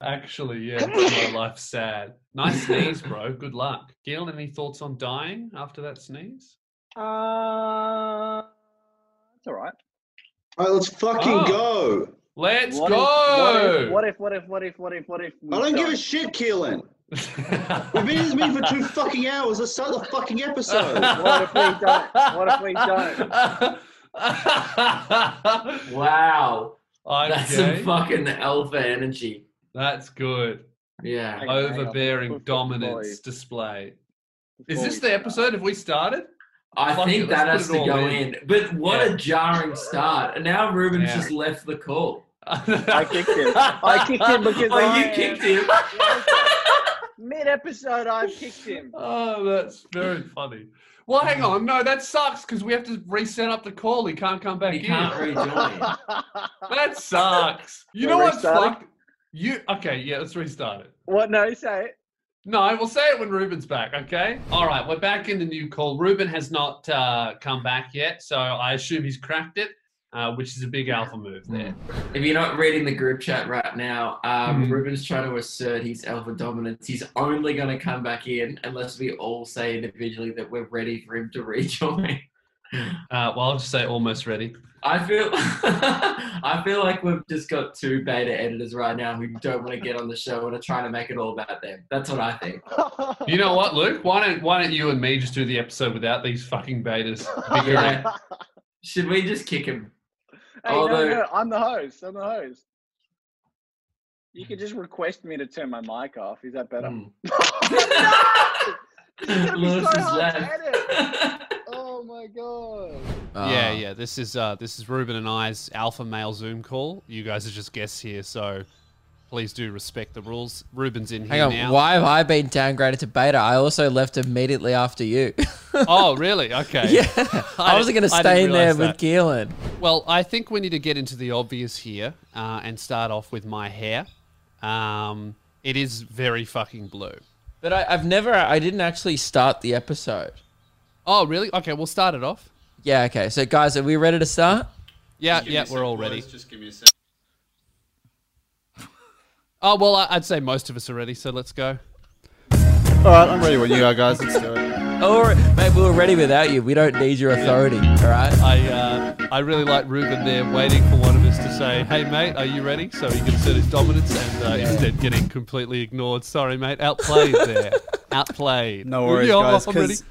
Actually, yeah, my life's sad. Nice sneeze, bro. Good luck. Gil, any thoughts on dying after that sneeze? Uh, it's all right. All right, let's fucking Oh. go. Let's What go. If, what if? What if? What if? What if? What if? we I don't give a shit, Keelan. We've been in this meeting for two fucking hours. Let's start the fucking episode. What if we don't? What if we don't? Wow. Okay. That's some fucking alpha energy. That's good. Yeah. Hang on, hang. Overbearing Before- dominance before display. Is this the episode? Have we started? I Fuck think it, let's that has to go in. in. But what Yeah. a jarring start. And now Ruben's Yeah. just left the call. I kicked him. I kicked him because Oh, I you am- kicked him. Mid episode, I've kicked him. Oh, that's very funny. Well, hang on. No, that sucks because we have to reset up the call. He can't come back He in. can't rejoin. That sucks. You We're know what's restarting? fucked? You okay? Yeah, let's restart it. what? No, say it. No, we'll say it when Ruben's back. Okay. All right, we're back in the new call. Ruben has not uh, come back yet, so I assume he's cracked it, uh, which is a big alpha move there. If you're not reading the group chat right now, um, Mhm. Ruben's trying to assert his alpha dominance. He's only going to come back in unless we all say individually that we're ready for him to rejoin. Uh, well, I'll just say almost ready. I feel, I feel like we've just got two beta editors right now who don't want to get on the show and are trying to make it all about them. That's what I think. You know what, Luke? Why don't Why don't you and me just do the episode without these fucking betas? Yeah. Should we just kick him? Hey, Although- no, no, I'm the host. I'm the host. You can just request me to turn my mic off. Is that better? This is gonna be Lewis so is hard to left. Edit. Oh my god. yeah, Ah. yeah. This is uh, this is Ruben and I's alpha male Zoom call. You guys are just guests here, so please do respect the rules. Ruben's in Hang here on, now. why have I been downgraded to beta? I also left immediately after you. Oh, really? Okay. yeah, I I, wasn't going to stay in there realise with that. Keelan. Well, I think we need to get into the obvious here uh, and start off with my hair. Um, it is very fucking blue. But I, I've never, I didn't actually start the episode. Oh, really? Okay, we'll start it off. Yeah, okay. So, guys, are we ready to start? Yeah, yeah, we're all ready. Just give me a sec. Oh well, I- I'd say most of us are ready, so let's go. All right, I'm ready when you are, guys. Let's do it. Oh, mate, we were ready without you. We don't need your authority, all right? I uh, I really like Ruben there, waiting for one of us to say, "Hey, mate, are you ready?" So he can assert his dominance, and uh, instead getting completely ignored. Sorry, mate, outplayed there, outplayed. No worries, Yeah, guys. I'm ready. 'cause-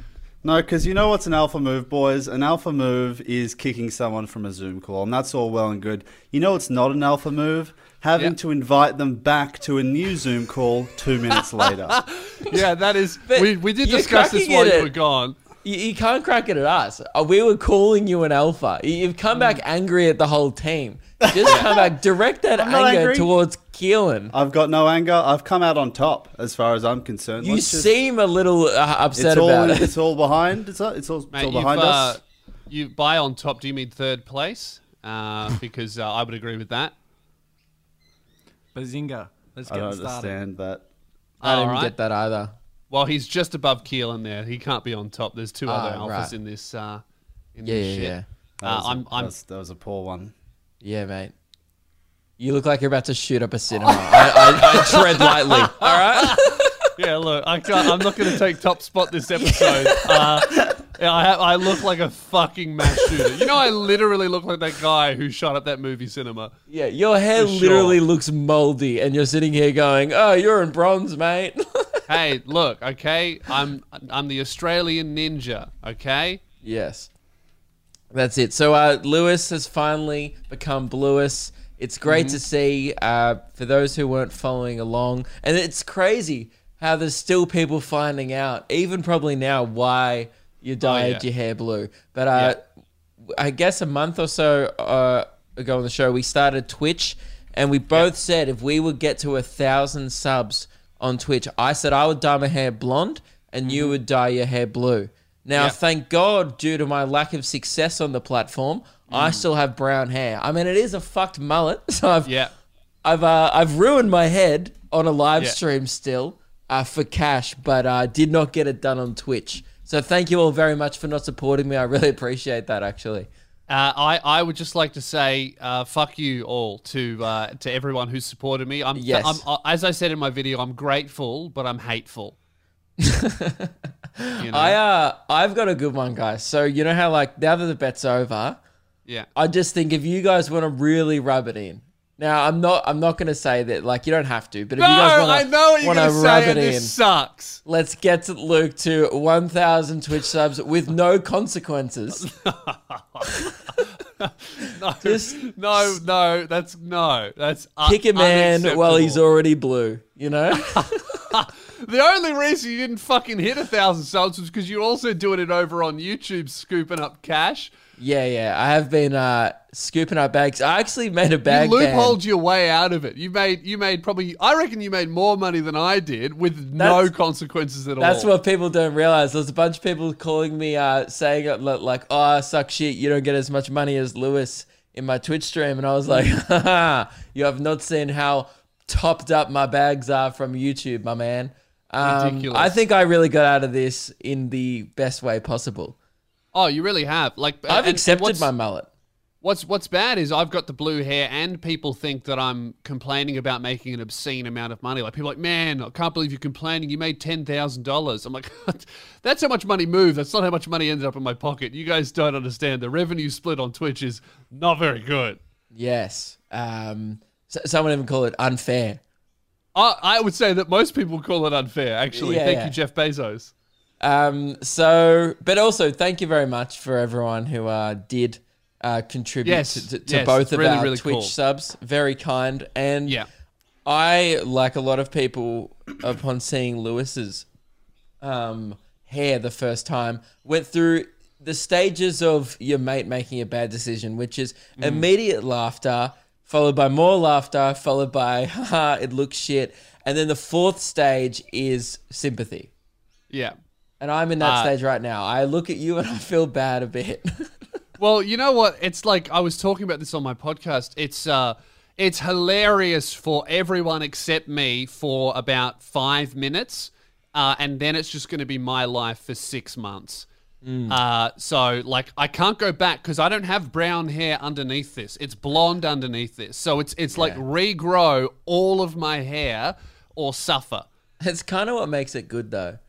no, because you know what's an alpha move, boys? An alpha move is kicking someone from a Zoom call, and that's all well and good. You know what's not an alpha move? Having Yeah. to invite them back to a new Zoom call two minutes later. Yeah, that is. But We, we did discuss this cracking while you were gone. You, you can't crack it at us. Uh, We were calling you an alpha. You- You've come back angry at the whole team. Just come back, direct that anger angry. towards Keelan. I've got no anger. I've come out on top, as far as I'm concerned. You Let's just- seem a little uh, upset it's all, about it. it's all behind. It's all, it's all, it's all behind uh, us. you buy on top. Do you mean third place? Uh, because uh, I would agree with that. Bazinga. Let's I get don't started. understand that. I don't right. get that either. Well, he's just above Keelan there. He can't be on top. There's two other Ah, alphas right. in this. Uh, in Yeah, this yeah, shit. yeah. That, Uh, was, a- I'm- I'm- that was a poor one. Yeah, mate. You look like you're about to shoot up a cinema. I, I, I tread lightly. All right. Yeah, look, I can't, I'm not going to take top spot this episode. Uh, I, have, I look like a fucking mass shooter. You know, I literally look like that guy who shot up that movie cinema. Yeah, your hair For sure. literally looks moldy, and you're sitting here going, "Oh, you're in bronze, mate." Hey, look, okay, I'm I'm the Australian ninja. Okay, yes, that's it. So, uh, Lewis has finally become Bluis. It's great Mm-hmm. to see. Uh, for those who weren't following along, and it's crazy how there's still people finding out, even probably now, why you dyed Oh, yeah. your hair blue. But uh, I guess a month or so uh, ago on the show, we started Twitch, and we both said if we would get to a thousand subs on Twitch, I said I would dye my hair blonde, and you would dye your hair blue. Now, Yep. thank God, due to my lack of success on the platform, I still have brown hair. I mean, it is a fucked mullet, so I've yeah, I've uh, I've ruined my head on a live Yeah. stream still uh, for cash, but uh, did not get it done on Twitch. So thank you all very much for not supporting me. I really appreciate that. Actually, Uh, I, I would just like to say uh, fuck you all to uh, to everyone who supported me. I'm, Yes. I'm uh, as I said in my video, I'm grateful, but I'm hateful. you know? I uh, I've got a good one, guys. So you know how like now that the bet's over, yeah. I just think if you guys want to really rub it in. Now I'm not I'm not gonna say that like you don't have to, but if No, you guys want know what you're wanna rub it in, sucks. let's get to Luke to 1,000 Twitch subs with no consequences. No, Just no, no, that's no, that's Kick a man while he's already blue. You know. The only reason you didn't fucking hit a thousand subs was because you're also doing it over on YouTube, scooping up cash. yeah, yeah. I have been uh, scooping up bags. I actually made a bag. ban. loopholed your way out of it. You made you made probably I reckon you made more money than I did with no That's- consequences at all. That's what people don't realize. There's a bunch of people calling me, uh, saying uh, li- like, "Oh, I suck shit. You don't get as much money as Lewis in my Twitch stream." And I was like, "You have not seen how topped up my bags are from YouTube, my man." Um. I think I really got out of this in the best way possible. Oh, you really have. Like I've accepted my mullet. What's what's bad is I've got the blue hair, and people think that I'm complaining about making an obscene amount of money. Like people are like, man, I can't believe you're complaining. You made ten thousand dollars. I'm like, that's how much money moved. That's not how much money ended up in my pocket. You guys don't understand. The revenue split on Twitch is not very good. Yes. Um, s- someone even call it unfair. I, I would say that most people call it unfair. Actually, Yeah, thank yeah. you, Jeff Bezos. Um, so, but also thank you very much for everyone who uh, did uh, contribute Yes, to, to, to yes, both of really, our really Twitch cool. subs. Very kind. And Yeah. I, like a lot of people, upon seeing Lewis's um, hair the first time, went through the stages of your mate making a bad decision, which is Mm. immediate laughter, followed by more laughter, followed by, haha, it looks shit. And then the fourth stage is sympathy. Yeah. And I'm in that Uh, stage right now. I look at you and I feel bad a bit. Well, you know what? It's like I was talking about this on my podcast. It's uh it's hilarious for everyone except me for about 5 minutes. Uh, and then it's just going to be my life for 6 months. Uh, so like I can't go back because I don't have brown hair underneath this. It's blonde underneath this. So it's it's like regrow all of my hair or suffer. it's kind of what makes it good, though.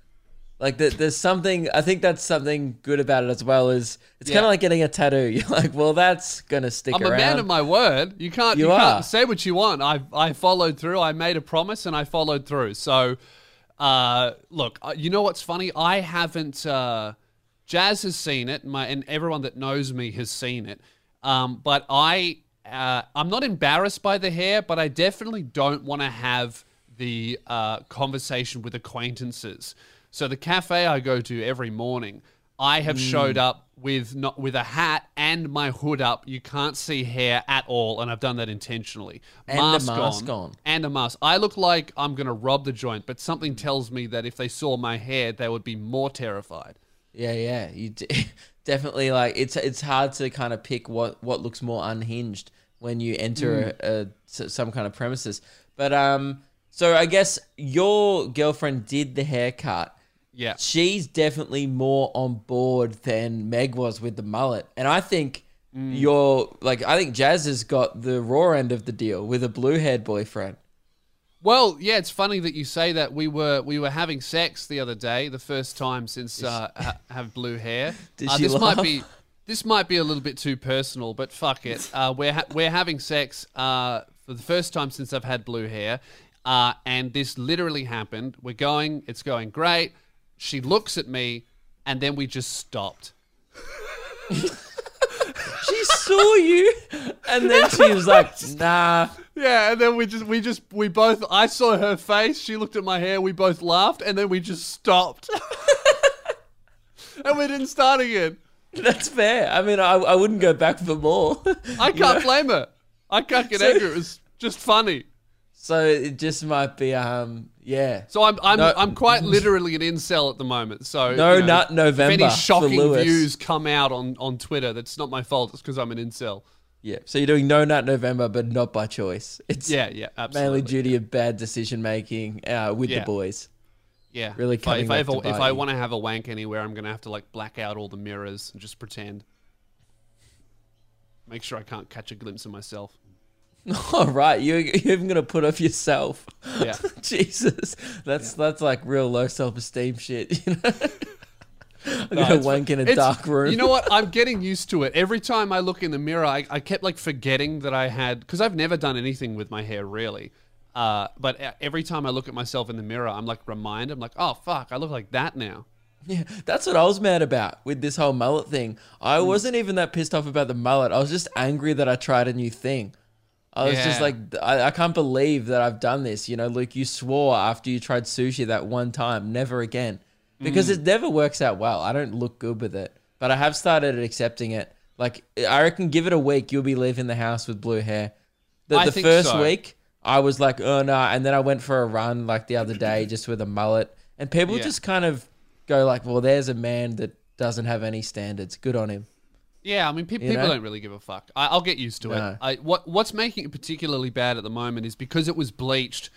Like the, there's something. I think that's something good about it as well. Is it's kind of like getting a tattoo. You're like, well, that's gonna stick I'm around. a man of my word. You can't. You You, are. can't say what you want. I I followed through. I made a promise and I followed through. So, uh, look, uh, you know what's funny? I haven't. Uh, Jazz has seen it. My and everyone that knows me has seen it. Um, but I uh, I'm not embarrassed by the hair, but I definitely don't want to have the uh, conversation with acquaintances. So the cafe I go to every morning, I have showed up with not with a hat and my hood up. You can't see hair at all, and I've done that intentionally. And a mask on. And a mask. I look like I'm gonna rob the joint, but something tells me that if they saw my hair, they would be more terrified. Yeah, yeah. You d- definitely like it's it's hard to kind of pick what what looks more unhinged when you enter a, a s- some kind of premises. But um, so I guess your girlfriend did the haircut. Yeah. She's definitely more on board than Meg was with the mullet, and I think. You're like I think Jazz has got the raw end of the deal with a blue haired boyfriend. Well, yeah, it's funny that you say that. We were we were having sex the other day, the first time since uh, ha- have blue hair. Did uh, she this laugh? might be this might be a little bit too personal, but fuck it. Uh, we're ha- we're having sex uh, for the first time since I've had blue hair, uh, and this literally happened. We're going, it's going great. She looks at me, and then we just stopped. She saw you, and then she was like, "Nah." Yeah, and then we just we just we both I saw her face, she looked at my hair, we both laughed, and then we just stopped. and we didn't start again. That's fair. I mean, I, I wouldn't go back for more. I can't blame her. I can't get So- angry. It was just funny. so it just might be, um, yeah. So I'm I'm No- I'm quite literally an incel at the moment. So No you know, nut November If any shocking views come out on on Twitter, that's not my fault. It's because I'm an incel. Yeah. So you're doing no nut November, but not by choice. It's Yeah, yeah, absolutely. mainly due to bad decision making uh, with Yeah. the boys. Yeah, really If I, if I ever if I want to have a wank anywhere, I'm gonna have to like black out all the mirrors and just pretend. make sure I can't catch a glimpse of myself. All right, you you're even gonna put off yourself. Yeah. Jesus, that's that's like real low self esteem shit. You know, I'm No, gonna wank in a dark room. You know what? I'm getting used to it. Every time I look in the mirror, I, I kept like forgetting that I had because I've never done anything with my hair really. Uh, but e- every time I look at myself in the mirror, I'm like reminded. I'm like, oh fuck, I look like that now. Yeah, that's what I was mad about with this whole mullet thing. I Hmm. wasn't even that pissed off about the mullet. I was just angry that I tried a new thing. I was just like, I, I can't believe that I've done this. You know, Luke, you swore after you tried sushi that one time, never again. Because Hmm. it never works out well. I don't look good with it. But I have started accepting it. Like, I reckon give it a week, you'll be leaving the house with blue hair. The, the first so. week, I was like, oh no. And then I went for a run like the other day just with a mullet. And people Yeah. just kind of go like, well, there's a man that doesn't have any standards. Good on him. Yeah, I mean, pe- people know? don't really give a fuck. I, I'll get used to No. it. I, what What's making it particularly bad at the moment is because it was bleached,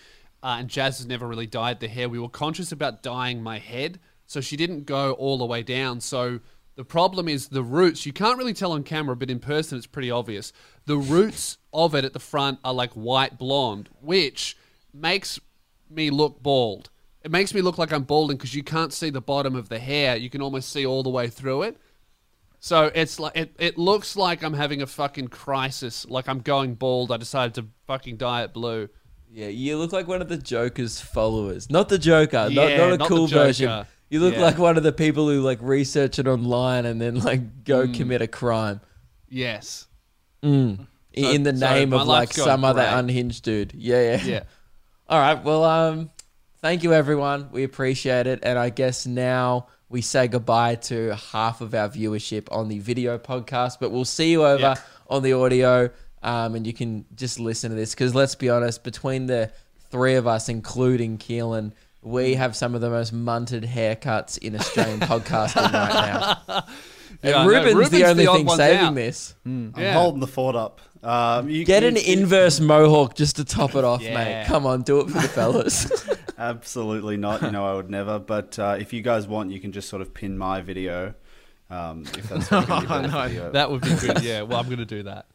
uh, and Jazz has never really dyed the hair. We were conscious about dyeing my head, so she didn't go all the way down. So the problem is the roots. You can't really tell on camera, but in person, it's pretty obvious. The roots of it at the front are like white blonde, which makes me look bald. It makes me look like I'm balding because you can't see the bottom of the hair. You can almost see all the way through it. So it's like it, it looks like I'm having a fucking crisis, like I'm going bald. I decided to fucking dye it blue. Yeah, you look like one of the Joker's followers. Not the Joker, not, Yeah, not a not cool version. You look Yeah. like one of the people who like research it online and then like go Hmm. commit a crime. Yes. Mm. So- in the so name my of like life's some other unhinged dude. Yeah, yeah. Yeah. All right. Well, um, thank you everyone. We appreciate it, and I guess now we say goodbye to half of our viewership on the video podcast, but we'll see you over Yeah. on the audio, um, and you can just listen to this because let's be honest, between the three of us, including Keelan. We have some of the most munted haircuts in Australian podcasting right now. And know. Ruben's, Ruben's the only the thing saving out. this. I'm Yeah. holding the fort up. Um, you, Get you- an you- inverse mohawk just to top it off, Yeah. mate. Come on, do it for the fellas. Absolutely not. You know, I would never. But uh, if you guys want, you can just sort of pin my video. Um, if that's what you can do for the video. That would be good. Yeah. Well, I'm gonna do that.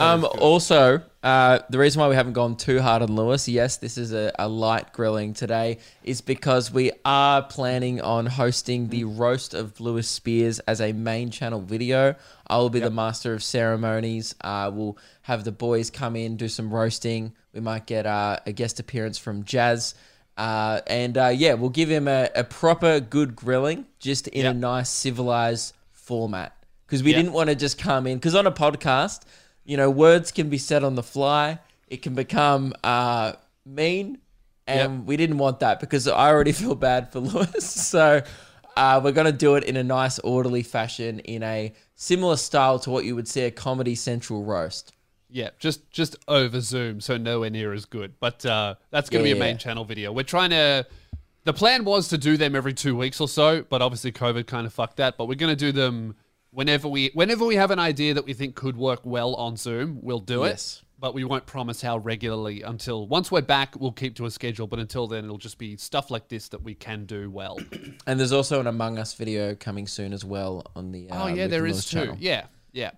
Um, also, uh, the reason why we haven't gone too hard on Lewis, yes, this is a, a light grilling today, is because we are planning on hosting the roast of Lewis Spears as a main channel video. I will be the master of ceremonies. Uh, we'll have the boys come in, do some roasting. We might get uh, a guest appearance from Jazz. Uh, and uh, yeah, we'll give him a, a proper good grilling, just in a nice civilized format. Because we Yep. didn't want to just come in. Because on a podcast, you know, words can be said on the fly. It can become uh, mean, and we didn't want that because I already feel bad for Lewis. So uh, we're gonna do it in a nice, orderly fashion, in a similar style to what you would see a Comedy Central roast. Yeah. Just just over Zoom, so nowhere near as good. But uh, that's gonna Yeah, be a main yeah. channel video. We're trying to. The plan was to do them every two weeks or so, but obviously COVID kind of fucked that. But we're gonna do them whenever we whenever we have an idea that we think could work well on Zoom. We'll do it. But we won't promise how regularly until once we're back we'll keep to a schedule but until then it'll just be stuff like this that we can do well And there's also an Among Us video coming soon as well on the. Uh, oh yeah Luke there is too channel. yeah yeah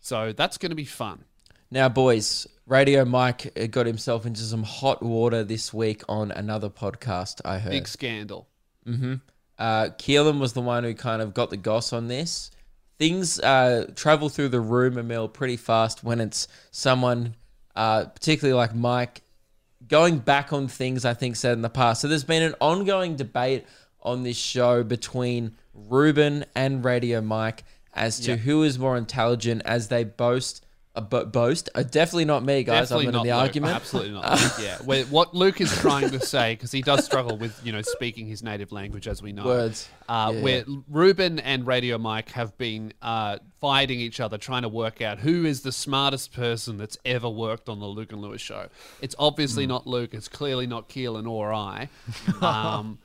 so that's going to be fun Now, boys, Radio Mike uh, got himself into some hot water this week on another podcast. I heard. big scandal Mm-hmm. Uh, Keelan was the one who kind of got the goss on this. Things uh, travel through the rumor mill pretty fast when it's someone, uh, particularly like Mike, going back on things I think said in the past. So there's been an ongoing debate on this show between Ruben and Radio Mike as to Yeah. who is more intelligent as they boast. Bo- boast? Uh, definitely not me, guys. Definitely I'm not in the Luke. argument. Absolutely not. Luke, yeah. Where, what Luke is trying to say, because he does struggle with you know speaking his native language, as we know. Words. Uh, Yeah. Where Ruben and Radio Mike have been uh, fighting each other, trying to work out who is the smartest person that's ever worked on the Luke and Lewis show. It's obviously Hmm. not Luke. It's clearly not Keelan or I. Um,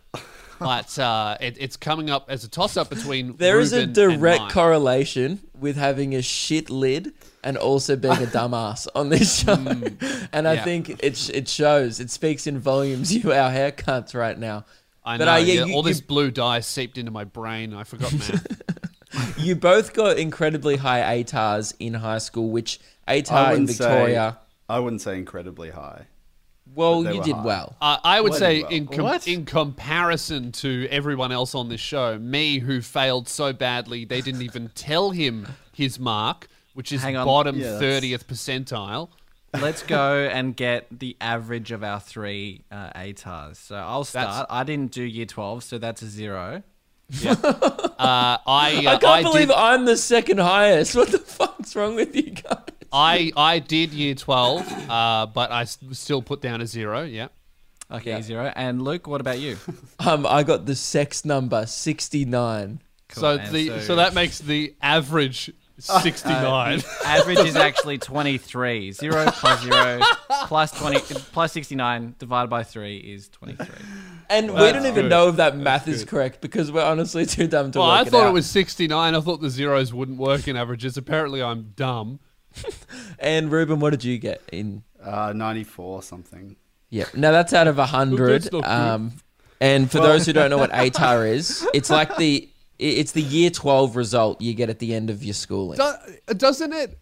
but uh, it, it's coming up as a toss-up between. There is a Ruben direct correlation with having a shit lid and also being a dumbass on this show. and I yeah. think it, it shows. It speaks in volumes, you, our haircuts right now. I But, know. uh, yeah, yeah, you- all this you- blue dye seeped into my brain. I forgot math. you both got incredibly high ATARs in high school, which ATAR in Victoria. Say, I wouldn't say incredibly high. well, you did high. well. Uh, I would Bloody say well. in com- in comparison to everyone else on this show, me who failed so badly they didn't even tell him his mark, which is Hang on. bottom Yeah, that's- thirtieth percentile. Let's go and get the average of our three uh, ATARs. So I'll start. That's- I didn't do year 12, so that's a zero. Uh, I I uh, can't believe did, I'm the second highest. What the fuck's wrong with you guys? I I did year twelve, uh, but I s- still put down a zero. Yeah. Okay, Yeah. zero. And Luke, what about you? Um, I got the sex number sixty nine. So Cool, the and so, that makes the average sixty nine. average is actually 23. Zero plus zero plus 20 plus 69 divided by three is 23. And we That's don't even good. know if that math is good. correct because we're honestly too dumb to well, work I thought out. it was sixty nine. I thought the zeros wouldn't work in averages. Apparently, I'm dumb. And Ruben, what did you get in? Uh, 94 something. Yeah, now that's out of a hundred. That's not good. Um, and for those who don't know what ATAR is, it's like the it's the year twelve result you get at the end of your schooling. Do, uh, doesn't it?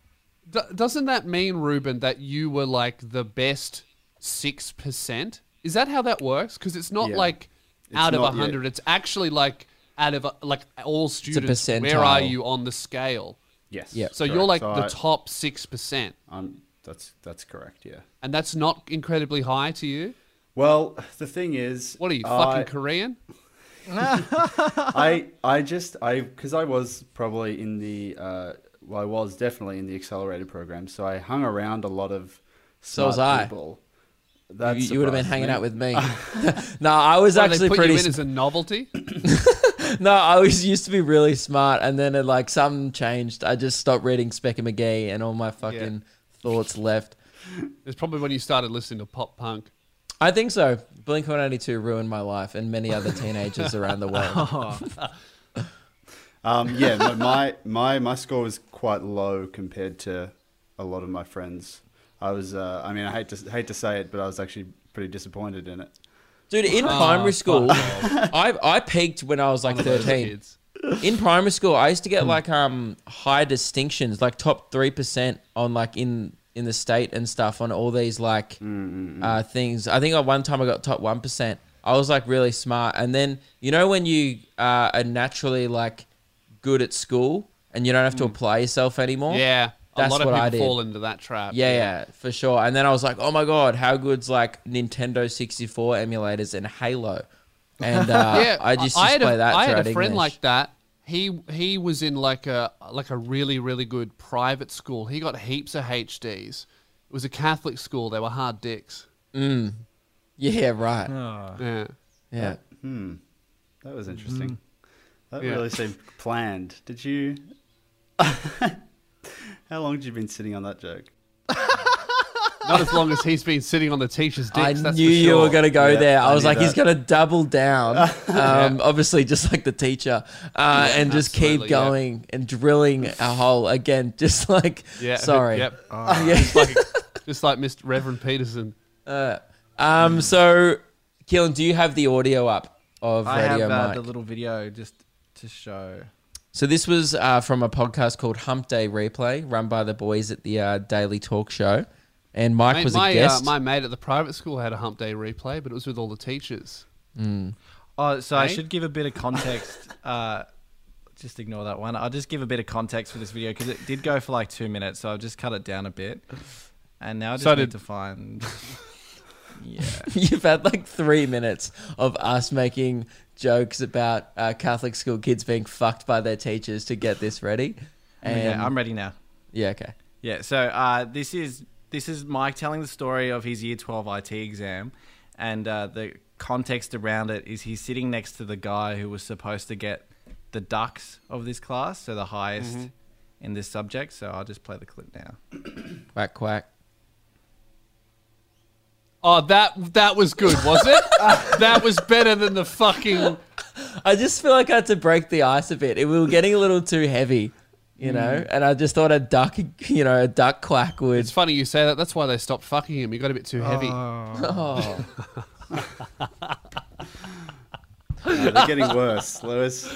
do- Doesn't that mean, Ruben, that you were like the best six percent? Is that how that works? Because it's not Yeah. like It's out of a yet. hundred. It's actually like out of a, like all students. Where are you on the scale? Yes. Yep. So correct. you're like So the I- top six percent, I'm, that's that's correct. Yeah. and that's not incredibly high to you. Well, the thing is, What are you I- fucking Korean? I I just I because I was probably in the uh, well I was definitely in the accelerated program, so I hung around a lot of So was smart I. people. You, That you would have been hanging me. out with me. no, I was Why, actually they put pretty. you in sp- as a novelty. no, I was used to be really smart, and then it, like something changed. I just stopped reading Specky Magee, and all my fucking thoughts left. It's probably when you started listening to pop punk. I think so. Blink One Eighty Two ruined my life and many other teenagers around the world. Um, yeah, no, my my my score was quite low compared to a lot of my friends. I was, uh, I mean, I hate to hate to say it, but I was actually pretty disappointed in it. Dude, in primary school, I I peaked when I was like thirteen. In primary school, I used to get like um high distinctions, like top three percent on like in in the state and stuff on all these like uh, things. I think at one time I got top one percent. I was like really smart, and then you know when you uh, are naturally like good at school and you don't have to apply yourself anymore. Yeah, a That's lot of what people I did. fall into that trap. Yeah, yeah, for sure. And then I was like, oh my god, how good's like Nintendo 64 emulators and Halo? And uh, yeah. I just I had play a, that. I had a friend English. like that. He he was in like a like a really really good private school. He got heaps of HDs. It was a Catholic school. They were hard dicks. Mm. Yeah, right. Oh. Yeah. Yeah. Hmm, that was interesting. Mm-hmm. That Yeah. really seemed planned. Did you? How long have you been sitting on that joke? Not as long as he's been sitting on the teacher's dicks. I that's knew for you sure. were going to go Yeah, there. I I was knew like, he's going to double down. Um, Obviously, just like the teacher, uh, and just keep absolutely, yeah. going and drilling a hole again. Just like, Yeah. sorry. Yep. Yeah. Just like just like Mr. Reverend Peterson. Um, so, Keelan, do you have the audio up of I have Radio uh, Mike? the little video just to show. So this was uh, from a podcast called Hump Day Replay, run by the boys at the uh, Daily Talk Show, and Mike Mate, was my a guest. Uh, my mate at the private school had a hump day replay, but it was with all the teachers. Oh, so I should give a bit of context. uh, just ignore that one. I'll just give a bit of context for this video because it did go for like two minutes, so I'll just cut it down a bit. And now I just So need did- to find. yeah. You've had like three minutes of us making jokes about uh, Catholic school kids being fucked by their teachers to get this ready. And Okay, I'm ready now. yeah, okay. Yeah, so uh, this is this is Mike telling the story of his Year 12 IT exam, and uh, the context around it is he's sitting next to the guy who was supposed to get the dux of this class, so the highest in this subject. So I'll just play the clip now. Quack quack. Oh, that that was good, was it? that was better than the fucking. I just feel like I had to break the ice a bit. It, we were getting a little too heavy, you know, mm. and I just thought a duck, you know, a duck quack would. It's funny you say that. That's why they stopped fucking him. He got a bit too heavy. Oh. No, they're getting worse, Lewis.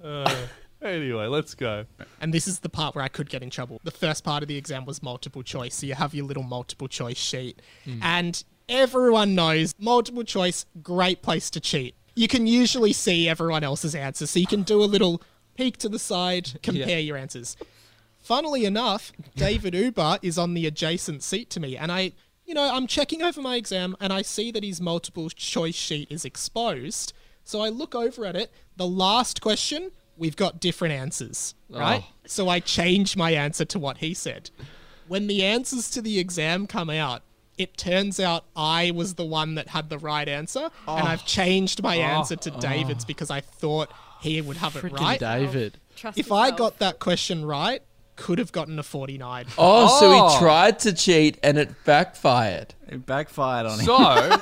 Hey, uh, Anyway, let's go. And this is the part where I could get in trouble. The first part of the exam was multiple choice. So you have your little multiple choice sheet. Hmm. And everyone knows multiple choice, great place to cheat. You can usually see everyone else's answers. So you can do a little peek to the side, compare your answers. Funnily enough, David Uber is on the adjacent seat to me. And I, you know, I'm checking over my exam and I see that his multiple choice sheet is exposed. So I look over at it. The last question, we've got different answers, oh. right? So I change my answer to what he said. When the answers to the exam come out, it turns out I was the one that had the right answer, and oh. I've changed my oh. answer to David's because I thought he would have it right. David. Trust If I got that question right, could have gotten a 49. Oh, so Oh. he tried to cheat and it backfired. It backfired on him. So,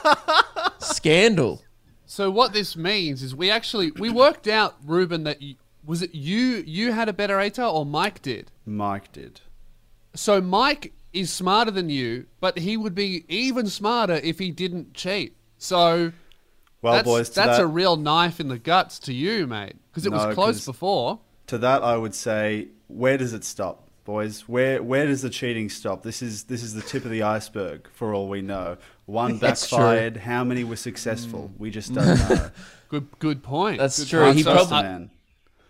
Scandal. so what this means is we actually we worked out, Ruben, that you, was it you you had a better ATAR or Mike did? Mike did. So Mike is smarter than you, but he would be even smarter if he didn't cheat. So Well, that's, boys, that's that, a real knife in the guts to you, mate, because it No, was close before. to that I would say, where does it stop, boys? Where where does the cheating stop? This is this is the tip of the iceberg, for all we know. One backfired. How many were successful? We just don't know. Good good point. That's Good true. point. He So, probably- man.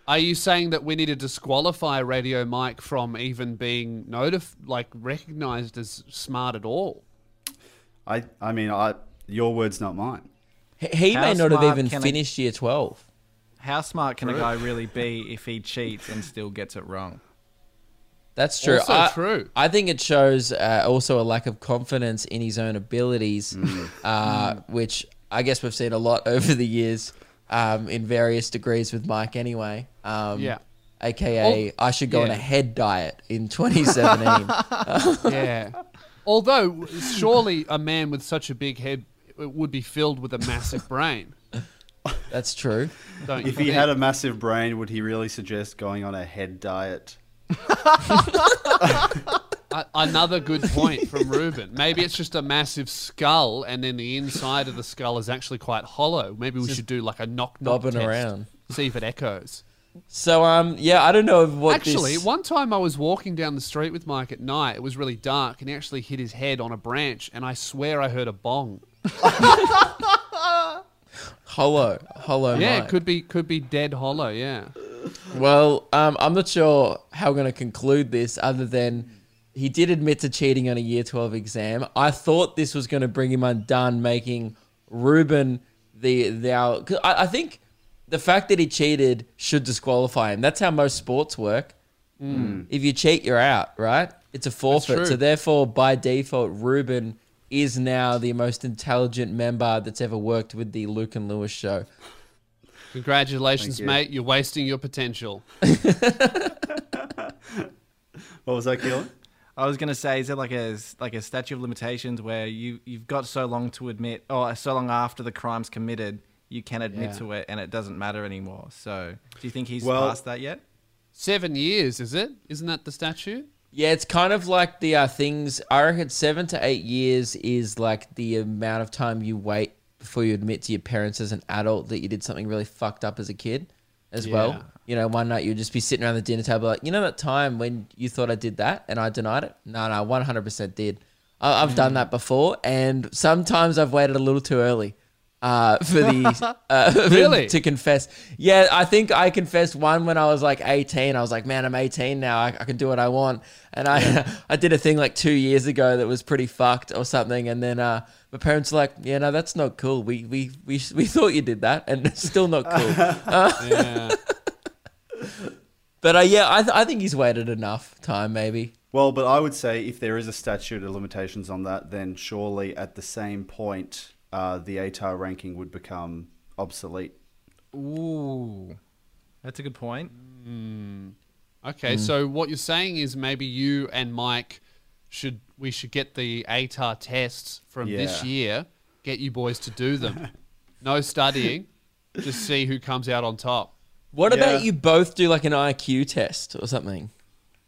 Are you saying that we need to disqualify Radio Mike from even being notif- like recognized as smart at all? I I mean, I your words, not mine. He, he How may not have even can a- finished year 12. How smart can a guy really be if he cheats and still gets it wrong? That's true. Also I, true. I think it shows uh, also a lack of confidence in his own abilities, uh, which I guess we've seen a lot over the years um, in various degrees with Mike anyway. Um, Yeah. AKA, I should go on a head diet in 2017. Yeah. Although surely a man with such a big head would be filled with a massive brain. That's true. Don't you If he think? had a massive brain, would he really suggest going on a head diet? Another good point from Ruben. Maybe it's just a massive skull, and then the inside of the skull is actually quite hollow. Maybe we should do like a knock knock bobbing test, around. see if it echoes. So, um, yeah, I don't know what actually, this... one time I was walking down the street with Mike at night. It was really dark, and he actually hit his head on a branch, and I swear I heard a bong. Hollow, hollow yeah, it could be could be dead hollow. Yeah. Well, um, I'm not sure how we're going to conclude this other than he did admit to cheating on a year 12 exam. I thought this was going to bring him undone, making Ruben the, the our, 'cause I, I think the fact that he cheated should disqualify him. That's how most sports work. If you cheat, you're out, right? It's a forfeit. true. So therefore, by default, Ruben is now the most intelligent member that's ever worked with the Luke and Lewis show. Congratulations, you. mate. You're wasting your potential. What was that, Keelan? I was gonna say, is there like a like a statute of limitations where you you've got so long to admit, or so long after the crime's committed, you can admit Yeah. to it, and it doesn't matter anymore. So, do you think he's Well- past that yet? Seven years, is it? Isn't that the statute? Yeah, it's kind of like the uh, things. I reckon seven to eight years is like the amount of time you wait before you admit to your parents as an adult that you did something really fucked up as a kid, as Yeah. well. You know, one night you'd just be sitting around the dinner table like, you know, that time when you thought I did that and I denied it. No, no, one hundred percent did. I- I've done that before, and sometimes I've waited a little too early. Uh, for the uh, Really? to confess, yeah, I think I confessed one when I was like eighteen. I was like, man, I'm eighteen now. I, I can do what I want, and I I did a thing like two years ago that was pretty fucked or something. And then uh, my parents were like, yeah, no, that's not cool. We we we we thought you did that, and it's still not cool. Yeah. but uh, yeah, I th- I think he's waited enough time, maybe. Well, but I would say if there is a statute of limitations on that, then surely at the same point, uh, the ATAR ranking would become obsolete. Ooh, that's a good point. Okay, so what you're saying is maybe you and Mike should we should get the ATAR tests from this year, get you boys to do them. no studying, just see who comes out on top. What Yeah. about you both do like an IQ test or something?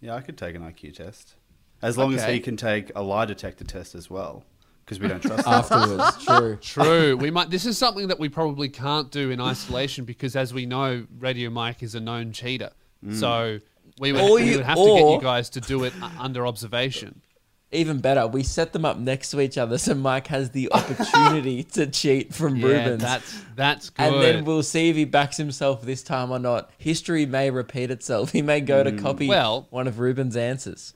Yeah, I could take an IQ test. As long as he can take a lie detector test as well, because we don't trust him. Afterwards, true. True. we might this is something that we probably can't do in isolation because as we know, Radio Mike is a known cheater. So we would, Or we you- would have to get or- you guys to do it u- under observation. Even better, we set them up next to each other so Mike has the opportunity to cheat from Yeah, Rubens. that's that's good. and then we'll see if he backs himself this time or not. History may repeat itself. He may go to copy Well- one of Ruben's answers.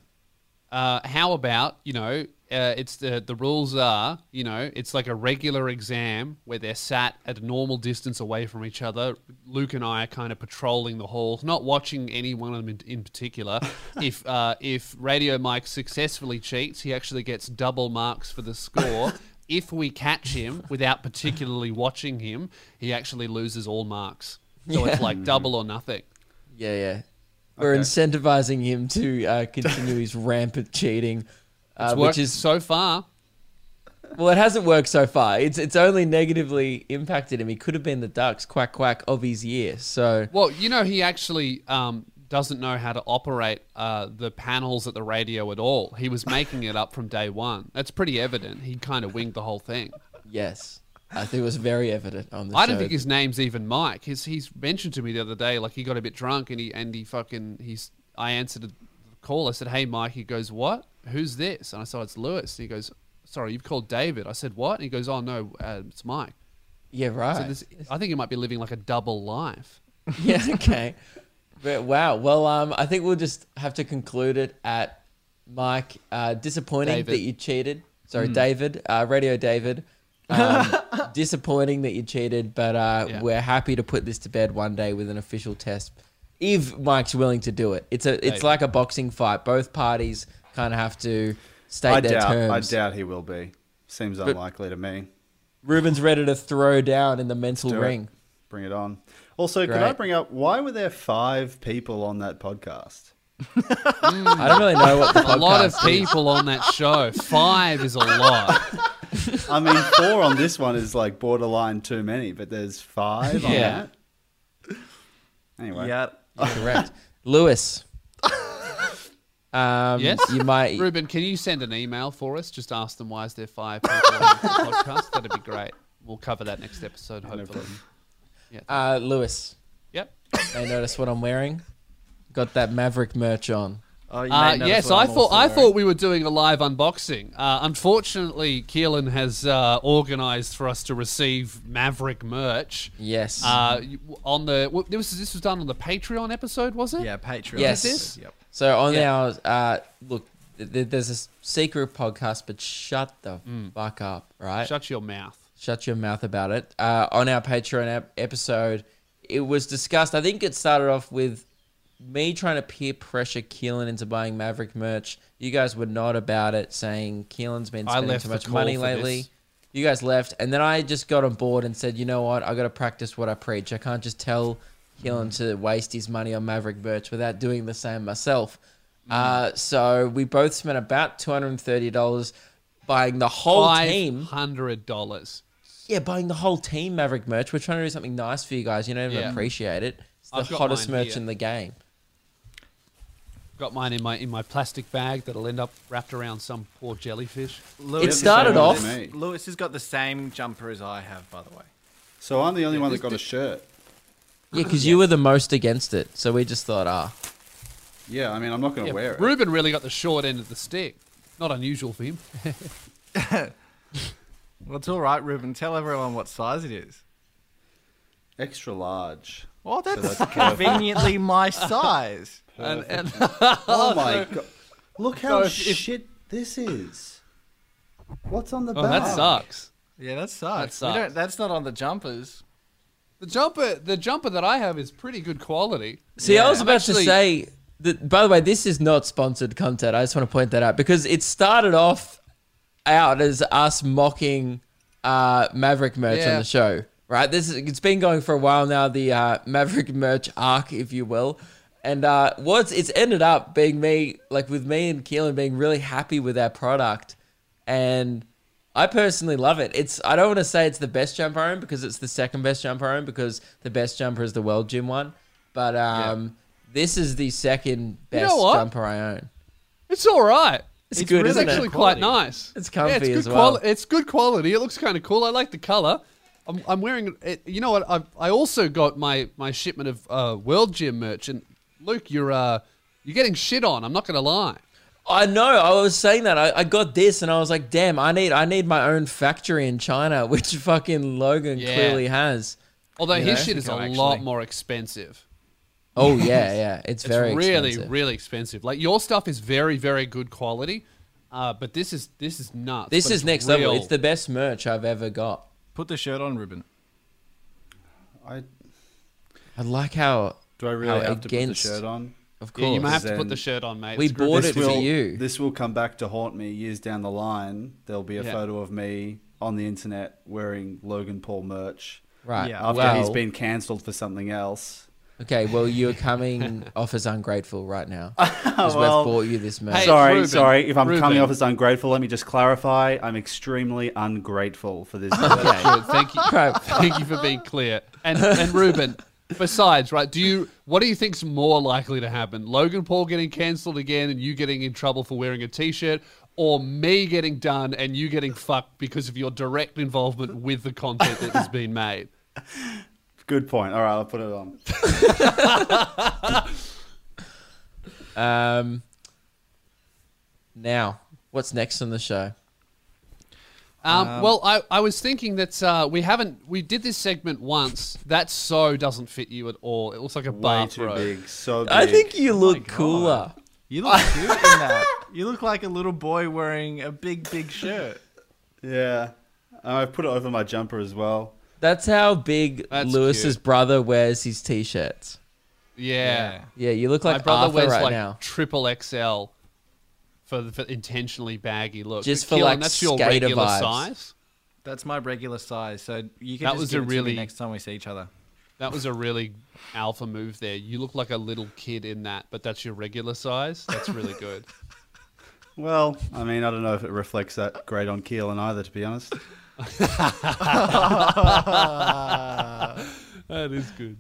Uh, how about you know? Uh, it's the the rules are you know it's like a regular exam where they're sat at a normal distance away from each other. Luke and I are kind of patrolling the halls, not watching any one of them in, in particular. if uh, if Radio Mike successfully cheats, he actually gets double marks for the score. if we catch him without particularly watching him, he actually loses all marks. So it's like double or nothing. Yeah, yeah. We're Okay. incentivizing him to uh, continue his rampant cheating, uh, which is so far. well, it hasn't worked so far. It's it's only negatively impacted him. He could have been the Dux quack quack of his year. So Well, you know, he actually um, doesn't know how to operate uh, the panels at the radio at all. He was making it up from day one. That's pretty evident. He kind of winged the whole thing. yes, I think it was very evident on the I show. don't think his name's even Mike. He's he's mentioned to me the other day, like he got a bit drunk and he and he fucking he's. I answered the call. I said, "Hey, Mike." He goes, "What? Who's this?" And I said, "It's Lewis." And He goes, "Sorry, you've called David." I said, "What?" And he goes, "Oh no, uh, it's Mike." yeah, right. So this, I think he might be living like a double life. yeah, okay. But wow. Well, um, I think we'll just have to conclude it at Mike. Uh, disappointing David. that you cheated. Sorry, David. Uh, Radio David. Um, disappointing that you cheated, but uh, Yeah. we're happy to put this to bed one day with an official test. If Mike's willing to do it, it's a it's David. like a boxing fight. Both parties kind of have to state I their doubt. terms. I doubt he will be. Seems unlikely to me. Ruben's ready to throw down in the mental do it. ring. Bring it on. Also, could I bring up why were there five people on that podcast? Hmm. I don't really know what the A lot of podcast is. people on that show. Five is a lot. I mean, four on this one is like borderline too many, but there's five on Yeah. that. Anyway, Yeah. Correct. Lewis. Um, Yes? You might. Ruben, can you send an email for us? Just ask them why is there five people on the podcast? That'd be great. We'll cover that next episode, hopefully. problem. Uh, Lewis. Yep. May notice what I'm wearing. Got that Maverick merch on. Oh, Uh, yes, I thought I wearing. thought we were doing a live unboxing. Uh, unfortunately, Keelan has uh, organised for us to receive Maverick merch. Yes. Uh, on the w- this was this was done on the Patreon episode, was it? Yeah, Patreon. Yes. this? Yep. so on yeah. our uh, look, th- th- there's a secret podcast, but shut the Mm. fuck up, right? Shut your mouth. Shut your mouth about it. Uh, on our Patreon ep- episode, it was discussed. I think it started off with me trying to peer pressure Keelan into buying Maverick merch. You guys were not about it, saying Keelan's been spending too much money lately. this. You guys left, and then I just got on board and said, you know what? I got to practice what I preach. I can't just tell Keelan to waste his money on Maverick merch without doing the same myself. Mm. Uh, so we both spent about two hundred and thirty dollars buying the whole Five team. hundred dollars. Yeah, buying the whole team Maverick merch. We're trying to do something nice for you guys. You don't even Yeah. appreciate it. It's the hottest merch here. in the game. Got mine in my in my plastic bag that'll end up wrapped around some poor jellyfish. Lewis, It started off. with. Lewis has got the same jumper as I have, by the way. So I'm the only Yeah, one that got a shirt. Yeah, because you were the most against it. So we just thought, ah, Yeah, I mean, I'm not going to Yeah, wear it. Ruben really got the short end of the stick. Not unusual for him. Well, it's all right, Ruben. Tell everyone what size it is. Extra large. Oh, that's, that's conveniently my size. And, and Oh my god! Look how So if- if- shit this is. What's on the oh, back? that sucks. Yeah, that sucks. That We don't, sucks. that's not on the jumpers. The jumper, the jumper that I have is pretty good quality. See, I was about actually- to say that. By the way, this is not sponsored content. I just want to point that out because it started off out as us mocking uh, Maverick merch on the show. Right, this is it's been going for a while now. The uh, Maverick merch arc, if you will, and uh, what's it's ended up being me, like with me and Keelan being really happy with our product, and I personally love it. It's I don't want to say it's the best jumper I own because it's the second best jumper I own because the best jumper is the World Gym one. But um, this is the second best know jumper I own. It's all right. It's, It's good, really It's isn't actually it? quite nice. It's comfy yeah, it's good as well. quali- It's good quality. It looks kind of cool. I like the color. I'm, I'm wearing it. You know what? I I also got my my shipment of uh, World Gym merch, and Luke, you're uh, you're getting shit on. I'm not gonna lie. I know. I was saying that. I, I got this, and I was like, "Damn! I need I need my own factory in China, which fucking Logan Yeah. clearly has." Although his Yeah, shit is a Mexico, lot more expensive. Oh yeah, yeah. It's, It's very really, expensive. really expensive. Like your stuff is very, very good quality, uh, but this is this is nuts. This is next real. level. It's the best merch I've ever got. Put the shirt on, Ruben. I, I like how, do I really how have to put the shirt on? Of Yeah, course, you might have to put the shirt on, mate. we It's bought This it for will- you. This will come back to haunt me years down the line. There'll be a Yeah. photo of me on the internet wearing Logan Paul merch right. Yeah. after well, he's been cancelled for something else. Okay, well, you're coming off as ungrateful right now. Because well, we've bought you this merch. Hey, sorry, Ruben, sorry. If I'm Ruben. coming off as ungrateful, let me just clarify. I'm extremely ungrateful for this. Okay. Thank you. Right. Thank you for being clear. And and Ruben, besides, right? Do you what do you think's more likely to happen? Logan Paul getting cancelled again and you getting in trouble for wearing a t-shirt, or me getting done and you getting fucked because of your direct involvement with the content that has been made? Good point. All right, I'll put it on. Um, now, what's next on the show? Um, well, I, I was thinking that uh, we haven't we did this segment once. That so doesn't fit you at all. It looks like a Way too bathrobe. big. So big. I think you look God. cooler. You look cute in that. You look like a little boy wearing a big, big shirt. Yeah. And I put it over my jumper as well. That's how big That's Lewis's cute. brother wears his t-shirts. Yeah. Yeah, you look like My like brother Arthur wears right like now. triple XL for the for intentionally baggy look. Just But for, Keelan, like, that's your regular vibes. size. That's my regular size, so you can That just was give a it to me really- next time we see each other. That was a really alpha move there. You look like a little kid in that, but that's your regular size. That's really good. Well, I mean, I don't know if it reflects that great on Keelan either, to be honest. that is good.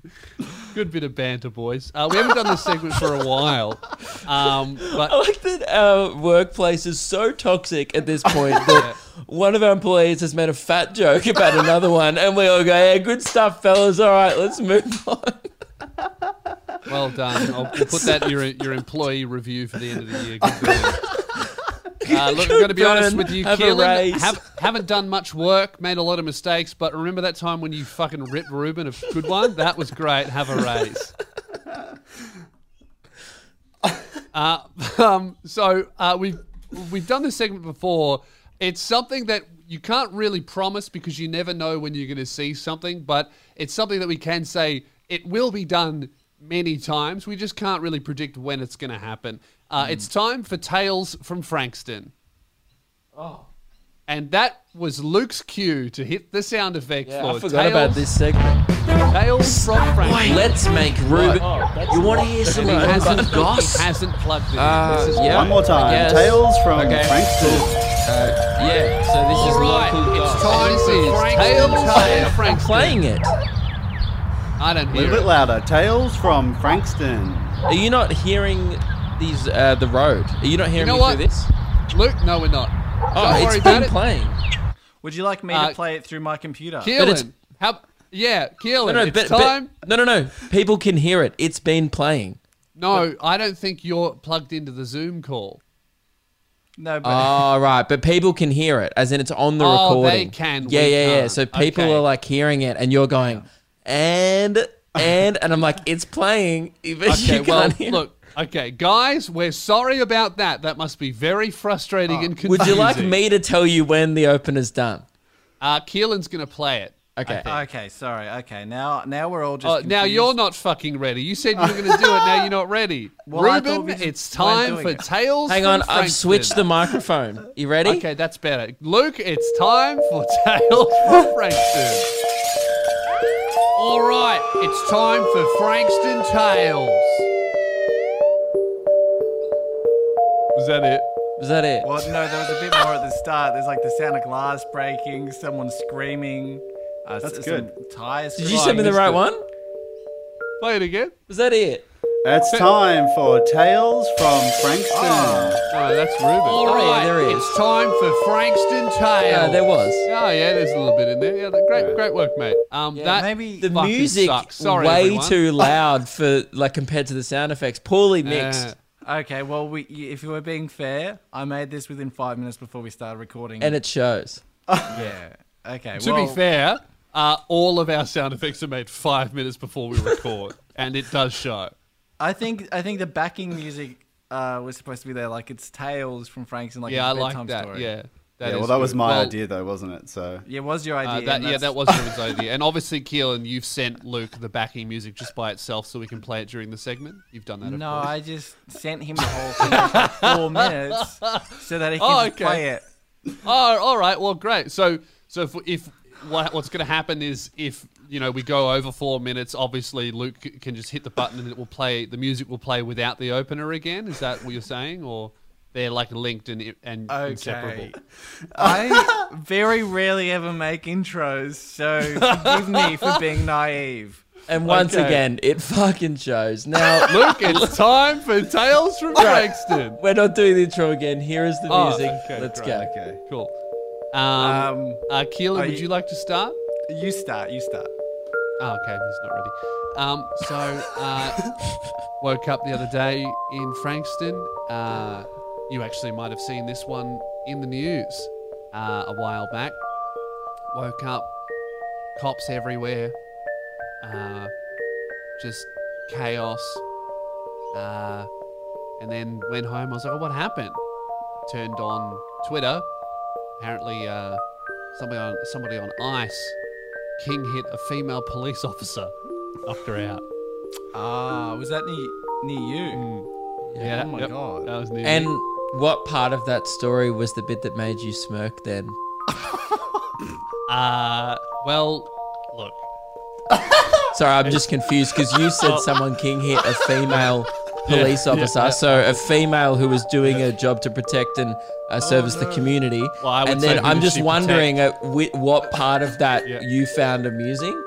Good bit of banter, boys. Uh, we haven't done this segment for a while, um, I like that our workplace is so toxic at this point that one of our employees has made a fat joke about another one, and we all go, "Yeah, good stuff, fellas. All right, let's move on." well done. I'll put that in your your employee review for the end of the year. Uh, look, I'm going to be honest with you, Have Keelan. Have, haven't done much work, made a lot of mistakes, but remember that time when you fucking ripped Ruben a good one? That was great. Have a raise. Uh, um, so uh, we've we've done this segment before. It's something that you can't really promise because you never know when you're going to see something, but it's something that we can say it will be done many times. We just can't really predict when it's going to happen. Uh, It's time for Tales from Frankston. Oh, And that was Luke's cue to hit the sound effect yeah, for I forgot Tales, about this segment. Tales from Frankston. Let's make Ruben. you want to hear some And he hasn't, Goss? he hasn't plugged in. Uh, This is yeah. One more time. Yes. Tales from Okay. Frankston. Uh, yeah, so this is All right, local it's time for this Tales Tales from Frankston. playing it. I don't A hear little bit louder. Tales from Frankston. Are you not hearing these? Uh, the road. Are you not hearing know me what? through this? Luke, no, we're not. Oh, Don't it's worry been it. playing. Would you like me Uh, to play it through my computer? it's- Keelan, how? Yeah, Keelan, No, no, it's but, but- no, no, no. People can hear it. It's been playing. no, I don't think you're plugged into the Zoom call. no, but Oh, right. But people can hear it, as in it's on the Oh, they recording. can, Yeah, we yeah, yeah. can't. So people Okay. are like hearing it, and you're going, and and and I'm like, it's playing. But Okay, you can't hear. look. Okay, guys, we're sorry about that. That must be very frustrating and confusing. Would you like me to tell you when the opener's done? Uh, Keelan's gonna play it. Okay. okay, sorry. Okay, now now we're all just. Oh, now you're not fucking ready. You said you were going to do it. Now you're not ready. Well, I thought Ruben, we it's time for it. Tales. Hang from on, I've switched the microphone. You ready? Okay, that's better. Luke, it's time for Tales from Frankston. All right, it's time for Frankston Tales. Was that it? Was that it? Well, no, there was a bit more at the start. There's like the sound of glass breaking, someone screaming. Uh, That's s- good. Some tires. Did you send me the right it. one? Play it again. Was that it? It's time for Tales from Frankston. Oh, that's Ruben. All Oh, yeah, right, there is. It's time for Frankston Tales. Yeah, there was. Oh yeah, there's a little bit in there. Yeah, that- great, great work, mate. Um, that maybe The fucking music sucks. Sorry, way everyone. too loud for like compared to the sound effects. Poorly mixed. Uh, Okay, well, we, if you were being fair, I made this within five minutes before we started recording. and it shows. yeah. Okay. to well, be fair, uh, all of our sound effects are made five minutes before we record, and it does show. I think I think the backing music uh, was supposed to be there, like it's tales from Frankston, like yeah, I it's like that. story. Yeah, yeah, well, that was good. my Well, idea, though, wasn't it? So Yeah, it was your idea. Uh, that, yeah, that was Ruben's idea. And obviously, Keelan, you've sent Luke the backing music just by itself so we can play it during the segment. You've done that, No, course. I just sent him the whole thing for four minutes so that he can Oh, okay. play it. Oh, all right. Well, great. So, so if, if what, what's going to happen is if you know we go over four minutes, obviously Luke can just hit the button and it will play. The music will play without the opener again. Is that what you're saying, or they're like linked and and inseparable? Okay. I very rarely ever make intros, so forgive me for being naive. And once Okay. again, it fucking shows. Now, Luke, it's time for Tales from Frankston. we're not doing the intro again. Here is the Oh, music. okay, Let's great. go. okay. Cool. Um, Um, uh, Keelan, would you- you like to start? you start. You start. Oh, okay, he's not ready. Um, so, uh, woke up the other day in Frankston. Uh, you actually might have seen this one in the news uh, a while back. Woke up, cops everywhere, uh, just chaos. Uh, and then went home. I was like, oh, what happened? Turned on Twitter. Apparently, uh, somebody on somebody on ice King hit a female police officer, knocked her out. Ah, was that near, near you? Yeah. Oh my yep, God. That was near And me. What part of that story was the bit that made you smirk then? Uh, well, look. Sorry, I'm just confused because you said someone king hit a female police yeah, officer. yeah. So a female who was doing a job to protect and uh, service the community. Well, I would and say then who I'm did just wondering whi- what part of that Yeah. you found amusing.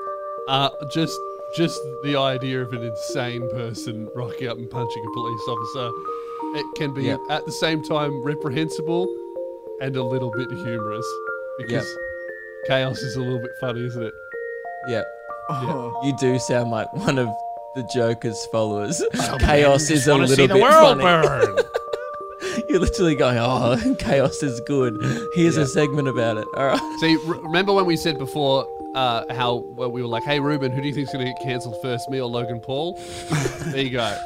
Uh, just just the idea of an insane person rocking up and punching a police officer. It can be Yep. at the same time reprehensible and a little bit humorous because chaos is a little bit funny, isn't it? Yeah. Oh. You do sound like one of the Joker's followers. Chaos is a little bit funny. burn. You're literally going, "Oh, chaos is good." Here's a segment about it. All right. See, remember when we said before uh, how well, we were like, "Hey, Ruben, who do you think's going to get cancelled first, me or Logan Paul?" there you go.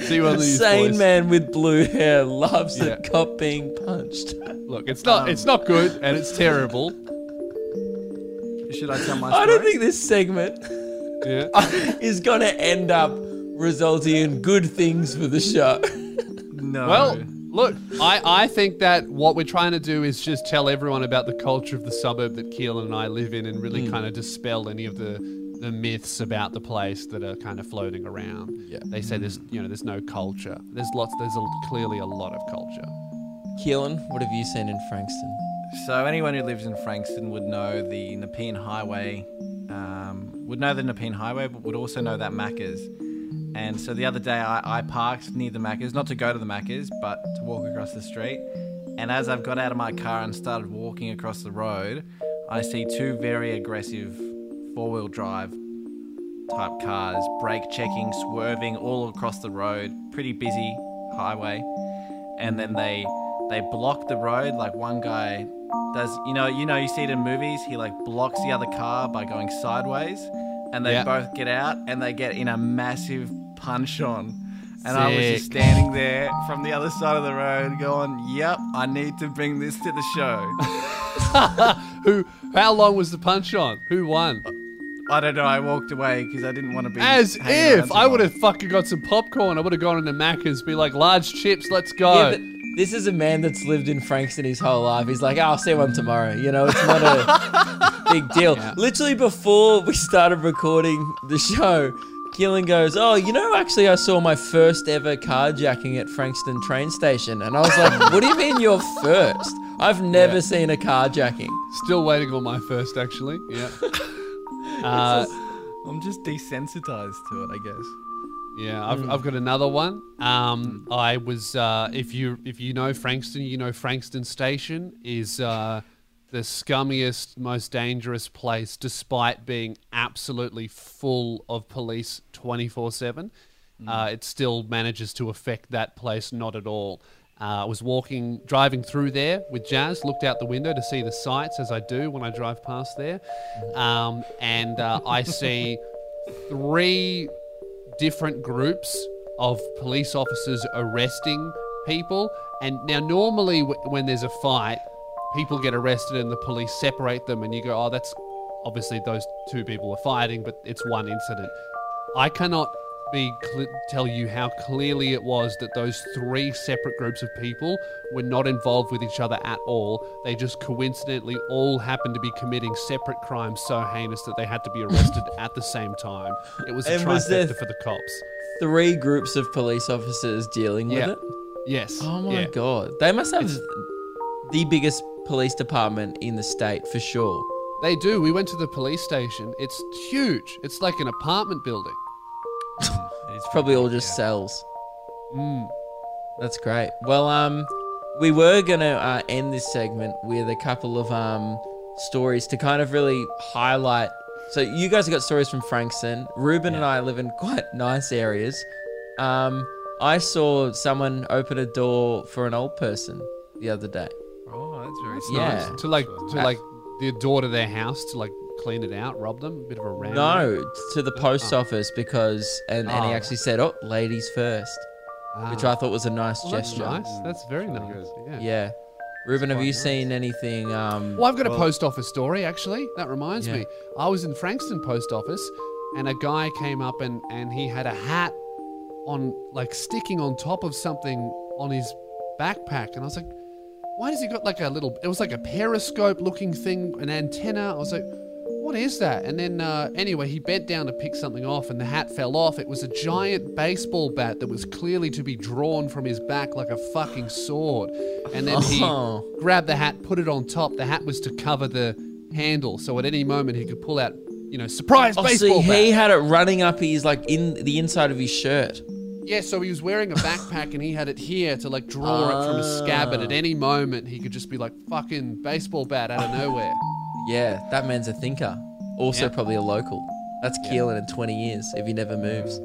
See one of these Sane boys. man with blue hair loves Yeah. a cop being punched. Look, it's not it's not good and it's terrible. Should I tell my story? I don't think this segment Yeah. is going to end up resulting in good things for the show. No. Well, look, I, I think that what we're trying to do is just tell everyone about the culture of the suburb that Keelan and I live in and really kind of dispel any of the, the myths about the place that are kind of floating around. Yeah. They say there's you know there's no culture. There's lots there's a, clearly a lot of culture. Keelan, what have you seen in Frankston? So anyone who lives in Frankston would know the Nepean Highway, um, would know the Nepean Highway, but would also know that Macca's. And so the other day I, I parked near the Macca's, not to go to the Macca's, but to walk across the street. And as I've got out of my car and started walking across the road, I see two very aggressive four-wheel drive type cars, brake checking, swerving all across the road, pretty busy highway. And then they they block the road like one guy does you know you know you see it in movies he like blocks the other car by going sideways and they Yeah. both get out and they get in a massive punch on and I was just standing there from the other side of the road going yep I need to bring this to the show Who? How long was the punch on? Who won? I don't know I walked away because I didn't want to be As if I would have fucking got some popcorn. I would have gone into Macca's, be like, large chips, let's go. Yeah, but this is a man that's lived in Frankston his whole life. He's like, "Oh, I'll see one tomorrow. You know, it's not a big deal. Literally before we started recording the show, Keelan goes, "Oh, you know, actually, I saw my first ever carjacking at Frankston train station," and I was like, "What do you mean you're first? I've never Yeah. seen a carjacking." Still waiting on my first, actually. Yeah. Uh, I'm just desensitized to it I guess Yeah, I've, I've got another one. Um, I was uh, if you if you know Frankston, you know Frankston Station is uh, the scummiest, most dangerous place, despite being absolutely full of police twenty four seven. Uh, It still manages to affect that place not at all. Uh, I was walking, driving through there with Jazz, looked out the window to see the sights as I do when I drive past there, um, and uh, I see three different groups of police officers arresting people. And now, normally, w- when there's a fight, people get arrested and the police separate them, and you go, oh, that's obviously those two people are fighting, but it's one incident. I cannot be cl- tell you how clearly it was that those three separate groups of people were not involved with each other at all. They just coincidentally all happened to be committing separate crimes so heinous that they had to be arrested at the same time. It was a And trifecta there- for the cops. Three groups of police officers dealing with it. Yes. Oh my yeah. god. They must have the biggest police department in the state for sure. They do. We went to the police station. It's huge. It's like an apartment building. It's probably all just cells. Mm. That's great. Well, um, we were gonna uh, end this segment with a couple of um stories to kind of really highlight. So you guys have got stories from Frankston. Ruben and I live in quite nice areas. Um, I saw someone open a door for an old person the other day. Oh, that's very It's Yeah. nice. To like to like the door to their house to like clean it out, rob them, a bit of a ram. No, to the post ah. office because, and, and he Oh. actually said, "Oh, ladies first, which ah. I thought was a nice Well, that's gesture. nice. That's very nice. Yeah. Yeah. Ruben, have quite you nice. seen anything? Um, Well, I've got a post office story actually. That reminds Yeah. me. I was in Frankston post office, and a guy came up and and he had a hat on, like sticking on top of something on his backpack, and I was like, why does he got like a little? It was like a periscope looking thing, an antenna. I was like. What is that? And then, uh, anyway, he bent down to pick something off, and the hat fell off. It was a giant baseball bat that was clearly to be drawn from his back like a fucking sword. And then he Oh. grabbed the hat, put it on top. The hat was to cover the handle, so at any moment he could pull out, you know, surprise Oh, baseball see, bat. he had it running up his like in the inside of his shirt. Yeah, so he was wearing a backpack and he had it here to like draw it from a scabbard. At any moment, he could just be like fucking baseball bat out of nowhere. Yeah, that man's a thinker. Also, Yeah. probably a local. That's Keelan in 20 years if he never moves.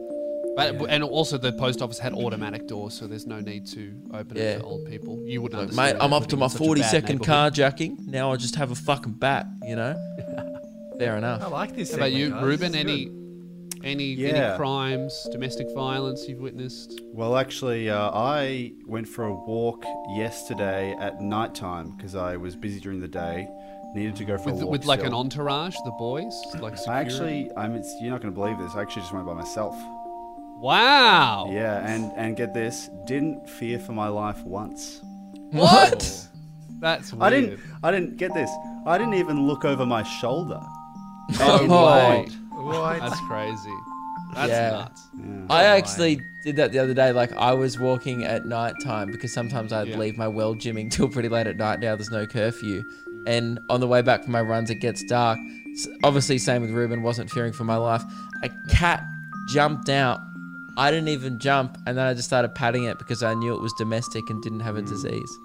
But and also the post office had automatic doors, so there's no need to open Yeah. it for old people. You wouldn't Like, understand. mate, I'm up to my in such a 40 bad second neighborhood. carjacking. Now I just have a fucking bat, you know? Fair enough. I like this. How about you, guys. Ruben? Any, good. any, Yeah. any crimes, domestic violence you've witnessed? Well, actually, uh, I went for a walk yesterday at night time because I was busy during the day. Needed to go for With, a walk. with like an entourage, the boys, like security? I actually, I'm. It's, you're not going to believe this. I actually just went by myself. Wow. Yeah, and and get this, didn't fear for my life once. What? Oh. That's weird. I didn't. I didn't get this. I didn't even look over my shoulder. No Oh. way. What? That's crazy. That's Yeah. nuts. Yeah. I actually did that the other day. Like I was walking at night time because sometimes I'd Yeah. leave my well gymming till pretty late at night. Now there's no curfew, and on the way back from my runs, it gets dark. Obviously, same with Ruben. Wasn't fearing for my life. A cat jumped out. I didn't even jump, and then I just started patting it because I knew it was domestic and didn't have a hmm. disease.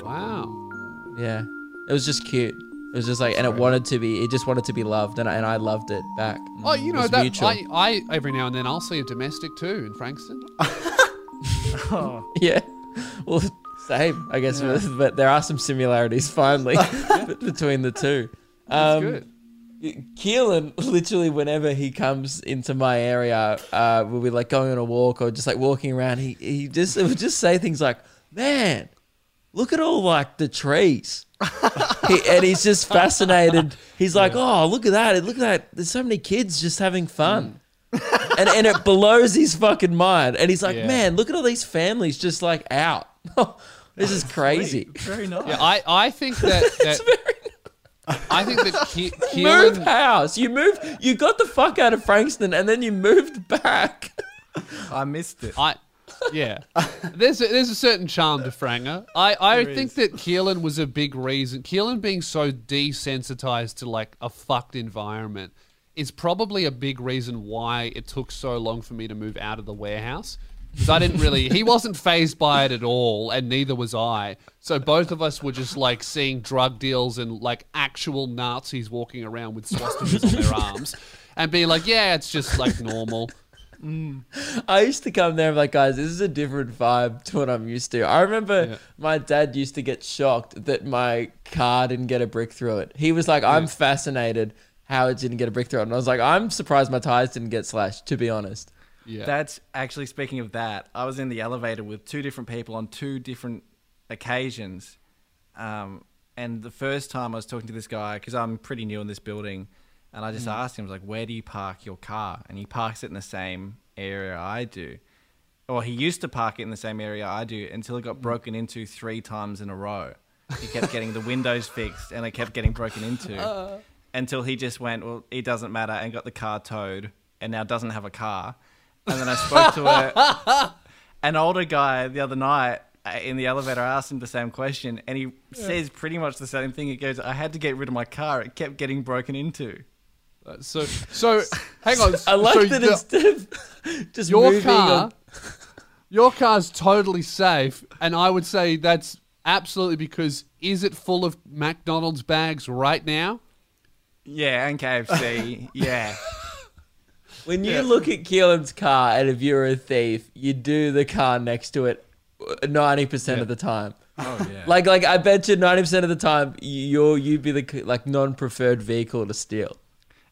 Wow. Yeah, it was just cute. It was just like, and it wanted to be. It just wanted to be loved, and I, and I loved it back. Oh, you know was that mutual. I, I every now and then I'll see a domestic too in Frankston. Oh, Yeah. Well, same, I guess, but there are some similarities finally between the two. That's Um, good. Keelan, literally, whenever he comes into my area, uh, we'll be like going on a walk or just like walking around. He he just would just say things like, "Man, look at all like the trees," he, and he's just fascinated. He's like, "Oh, look at that! Look at that! There's so many kids just having fun." and and it blows his fucking mind. And he's like, Yeah. man, look at all these families just like out. this is crazy. very nice. Yeah, I, I think that, It's that very I think that Ke- move house. You moved. You got the fuck out of Frankston, and then you moved back. I missed it. I yeah. There's a, there's a certain charm to Franger. I, I There think is. that Keelan was a big reason. Keelan being so desensitized to like a fucked environment is probably a big reason why it took so long for me to move out of the warehouse. Because I didn't really, he wasn't phased by it at all, and neither was I. So both of us were just like seeing drug deals and like actual Nazis walking around with swastikas on their arms and being like, yeah, it's just like normal. Mm. I used to come there and be like, guys, this is a different vibe to what I'm used to. I remember Yeah. my dad used to get shocked that my car didn't get a brick through it. He was like, I'm fascinated how it didn't get a brick through it. And I was like, I'm surprised my tires didn't get slashed, to be honest. Yeah. That's actually speaking of that. I was in the elevator with two different people on two different occasions. Um, and the first time I was talking to this guy, because I'm pretty new in this building, and I just mm. asked him, I was like, where do you park your car? And he parks it in the same area I do. Or he used to park it in the same area I do until it got mm. broken into three times in a row. He kept getting the windows fixed and it kept getting broken into uh. until he just went, well, it doesn't matter, and got the car towed and now doesn't have a car. And then I spoke to a, an older guy the other night uh, in the elevator. I asked him the same question, and he says pretty much the same thing. He goes, I had to get rid of my car. It kept getting broken into. Uh, so, so hang on. I like so that the- instead of just your car, on- your car's totally safe, and I would say that's absolutely because is it full of McDonald's bags right now? Yeah, and KFC. yeah. When you look at Keelan's car, and if you're a thief, you do the car next to it uh, ninety percent of the time. Oh, yeah. Like, like I bet you ninety percent of the time you're you'd be the like non-preferred vehicle to steal.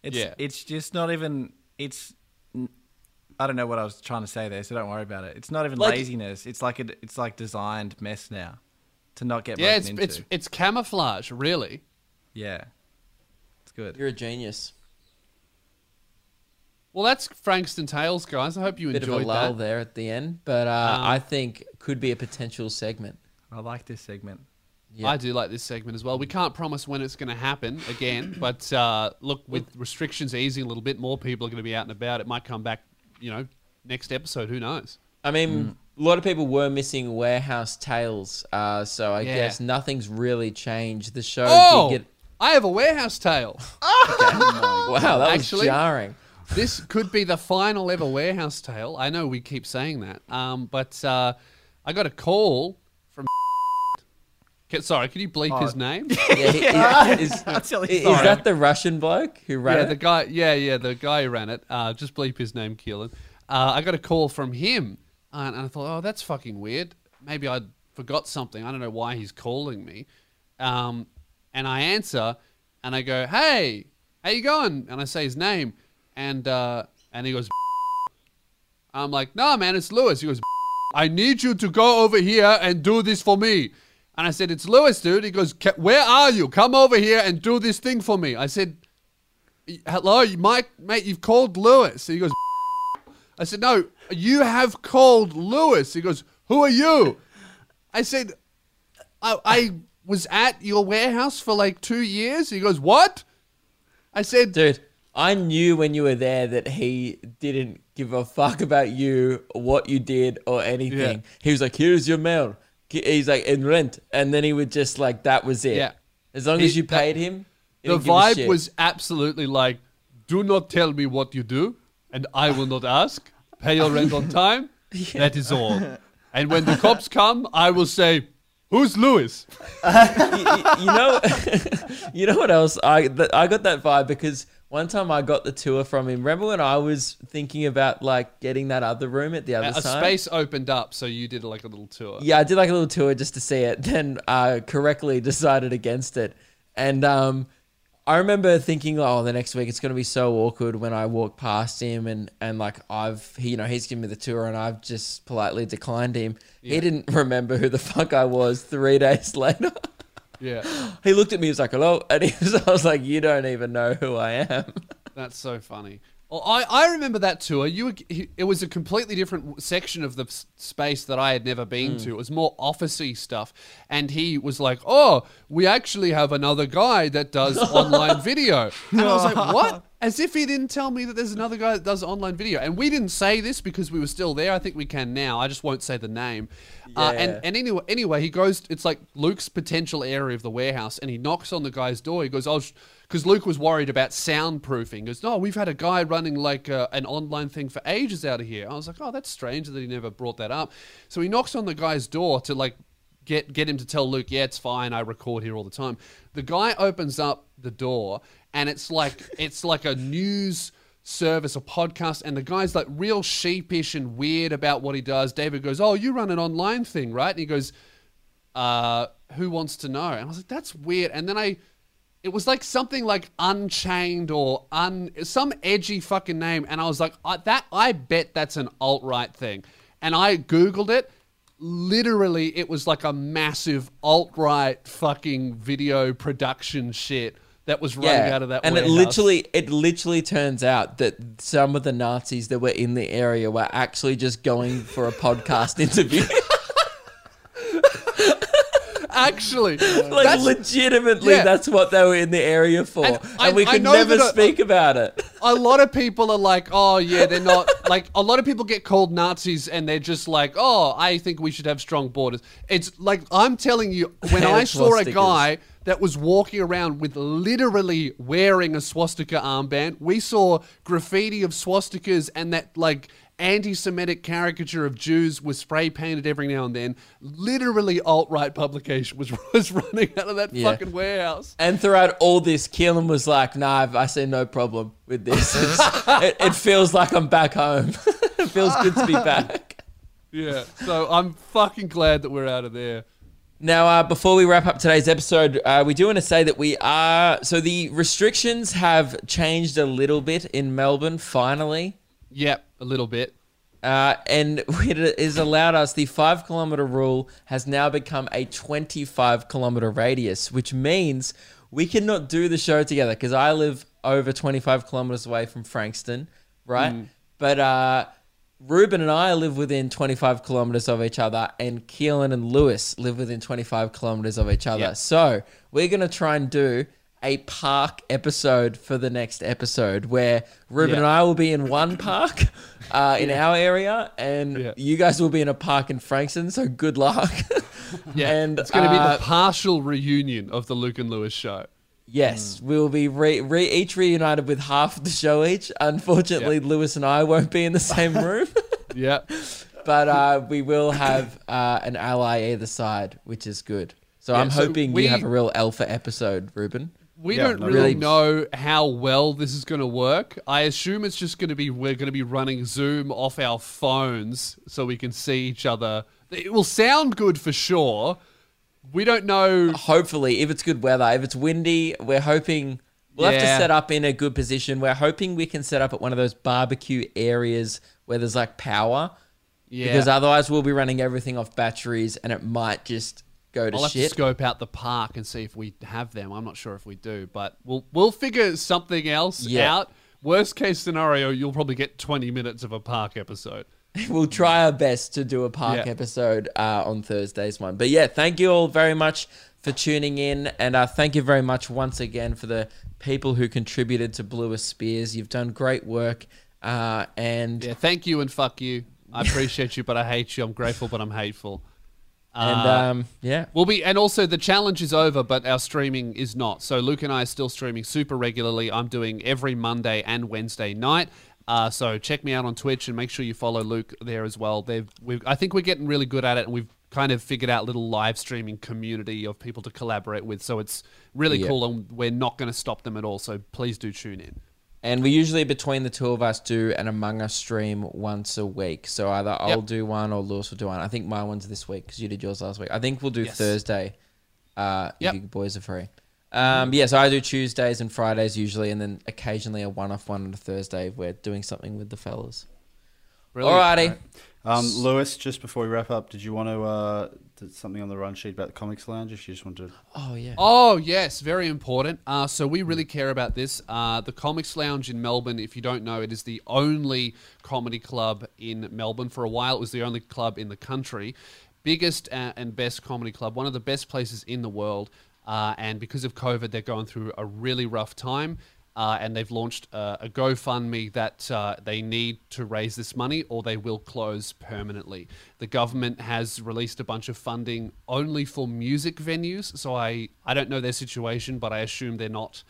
It's Yeah. it's just not even it's I don't know what I was trying to say there, so don't worry about it. It's not even Like- laziness. It's like a, it's like designed mess now to not get Yeah, it's into. it's it's camouflage, really. yeah, it's good. You're a genius. Well, that's Frankston Tales, guys. I hope you Bit of a enjoyed lull that. there at the end, but uh, Um, I think could be a potential segment. I like this segment. Yeah. I do like this segment as well. We can't promise when it's going to happen again, but uh, look, with restrictions easing a little bit, more people are going to be out and about. It might come back, you know, next episode. Who knows? I mean, Mm. a lot of people were missing warehouse tales, uh, so I Yeah. guess nothing's really changed. The show Oh, did get. I have a warehouse tale. Wow, that was Actually- jarring. This could be the final ever warehouse tale. I know we keep saying that, um, but uh, I got a call from. Sorry, can you bleep his name? Yeah, he- is, That's silly. is that the Russian bloke who ran yeah, it? the guy. Yeah, yeah, the guy who ran it. Uh, just bleep his name, Keelan. Uh, I got a call from him, uh, and I thought, oh, that's fucking weird. Maybe I forgot something. I don't know why he's calling me. Um, and I answer, and I go, hey, how you going? And I say his name, and uh, and he goes, I'm like, no, man, it's Lewis. He goes, I need you to go over here and do this for me. And I said, it's Lewis, dude. He goes, "Ca- where are you? Come over here and do this thing for me. I said, hello, Mike, mate, you've called Lewis. He goes, I said, no, you have called Lewis. He goes, who are you? I said, I, I was at your warehouse for like two years. He goes, what? I said, Dude, I knew when you were there that he didn't give a fuck about you, what you did, or anything. Yeah. He was like, here's your mail. He's like, in rent. And then he would just like, that was it. Yeah. As long as you that- paid him, the didn't give a vibe was absolutely like, do not tell me what you do, and I will not ask. Pay your rent on time. That is all. And when the cops come, I will say, who's Lewis? you, you know, you know what else? I I got that vibe because one time I got the tour from him. Remember when I was thinking about like getting that other room at the other A side? space opened up, so you did like a little tour. Yeah, I did like a little tour just to see it. Then uh, correctly decided against it, and um, I remember thinking, oh, the next week it's gonna be so awkward when I walk past him and and like I've he, you know he's given me the tour and I've just politely declined him. He didn't remember who the fuck I was. Three days later, Yeah. he looked at me. He was like, hello, and he was, I was like, you don't even know who I am. That's so funny. Well, I, I remember that tour. You were, it was a completely different section of the space that I had never been hmm. to. It was more officey stuff, and he was like, "Oh, we actually have another guy that does online video." And I was like, "What?" As if he didn't tell me that there's another guy that does online video. And we didn't say this because we were still there. I think we can now. I just won't say the name. Uh, and and anyway, anyway, he goes, it's like Luke's potential area of the warehouse, and he knocks on the guy's door. He goes, oh, because Luke was worried about soundproofing. He goes, no, we've had a guy running like uh, an online thing for ages out of here. I was like, oh, that's strange that he never brought that up. So he knocks on the guy's door to like get get him to tell Luke, yeah, it's fine. I record here all the time. The guy opens up the door, and it's like it's like a news service, a podcast, and the guy's like real sheepish and weird about what he does. David goes, "Oh, you run an online thing, right?" And he goes, uh, "Who wants to know?" And I was like, "That's weird." And then I. It was like something like Unchained or un some edgy fucking name, and I was like, I, "That I bet that's an alt right thing." And I googled it, literally it was like a massive alt-right fucking video production shit that was running out of that and it literally it literally turns out that some of the Nazis that were in the area were actually just going for a podcast interview. Actually like that's- legitimately Yeah. that's what they were in the area for. And And, I- we could never speak about it. a lot of people are like, oh yeah, they're not like a lot of people get called Nazis and they're just like, oh, I think we should have strong borders. It's like I'm telling you, when I saw a guy that was walking around with literally wearing a swastika armband, we saw graffiti of swastikas and that like anti-Semitic caricature of Jews was spray painted every now and then. Literally, alt-right publication was was running out of that Yeah. fucking warehouse. And throughout all this, Keelan was like, "Nah, I've- I see no problem with this. It, it feels like I'm back home. it feels good to be back." Yeah, so I'm fucking glad that we're out of there. Now, uh, before we wrap up today's episode, uh, we do want to say that we are. So the restrictions have changed a little bit in Melbourne, finally. Yep, a little bit. Uh, and it has allowed us, the five kilometer rule has now become a 25 kilometer radius, which means we cannot do the show together because I live over 25 kilometers away from Frankston, right? But uh, Ruben and I live within 25 kilometers of each other, and Keelan and Lewis live within 25 kilometers of each other. Yep. So we're going to try and do a park episode for the next episode where Ruben Yeah. and I will be in one park uh, in our area, and Yeah. you guys will be in a park in Frankston. So good luck. Yeah, and it's going to be uh, the partial reunion of the Luke and Lewis show. Yes, we'll be re- re- each reunited with half of the show each. Unfortunately, Yeah. Lewis and I won't be in the same room, Yeah, but uh, we will have uh, an ally either side, which is good. So Yeah, I'm so hoping we- you have a real alpha episode, Ruben. We Yeah, don't no really know how well this is going to work. I assume it's just going to be we're going to be running Zoom off our phones so we can see each other. It will sound good for sure. We don't know. Hopefully, if it's good weather, if it's windy, we're hoping we'll have to set up in a good position. We're hoping we can set up at one of those barbecue areas where there's like power. Yeah, Because otherwise, we'll be running everything off batteries, and it might just go to I'll have to scope out the park and see if we have them. I'm not sure if we do, but we'll we'll figure something else Yeah. out. Worst case scenario, you'll probably get 20 minutes of a park episode. we'll try our best to do a park Yeah. episode uh, on Thursday's one. But yeah, thank you all very much for tuning in, and uh, thank you very much once again for the people who contributed to Bluer Spears. You've done great work, uh, and Yeah, thank you and fuck you. I appreciate you, but I hate you. I'm grateful, but I'm hateful. And Uh, um, yeah, We'll be, and also the challenge is over, but our streaming is not. So Luke and I are still streaming super regularly. I'm doing every Monday and Wednesday night. Uh, so check me out on Twitch and make sure you follow Luke there as well. They've, we've, I think we're getting really good at it, and we've kind of figured out a little live streaming community of people to collaborate with. So it's really Yeah. cool, and we're not going to stop them at all. So please do tune in. And we usually between the two of us do an Among Us stream once a week. So either I'll do one or Lewis will do one. I think my one's this week because you did yours last week. I think we'll do Yes. Thursday. Uh, Yep. if you boys are free. Um, yeah, so I do Tuesdays and Fridays usually, and then occasionally a one-off one on a Thursday. if We're doing something with the fellas. Brilliant. Alrighty. Um, Lewis, just before we wrap up, did you want to uh, did something on the run sheet about the Comics Lounge? If you just want to, Oh yeah. Oh yes, very important. Uh, so we really care about this. Uh, the Comics Lounge in Melbourne. If you don't know, it is the only comedy club in Melbourne. For a while, it was the only club in the country. Biggest uh, and best comedy club. One of the best places in the world. Uh, and because of COVID, they're going through a really rough time. Uh, and they've launched uh, a GoFundMe that uh, they need to raise this money or they will close permanently. The government has released a bunch of funding only for music venues, so I, I don't know their situation, but I assume they're not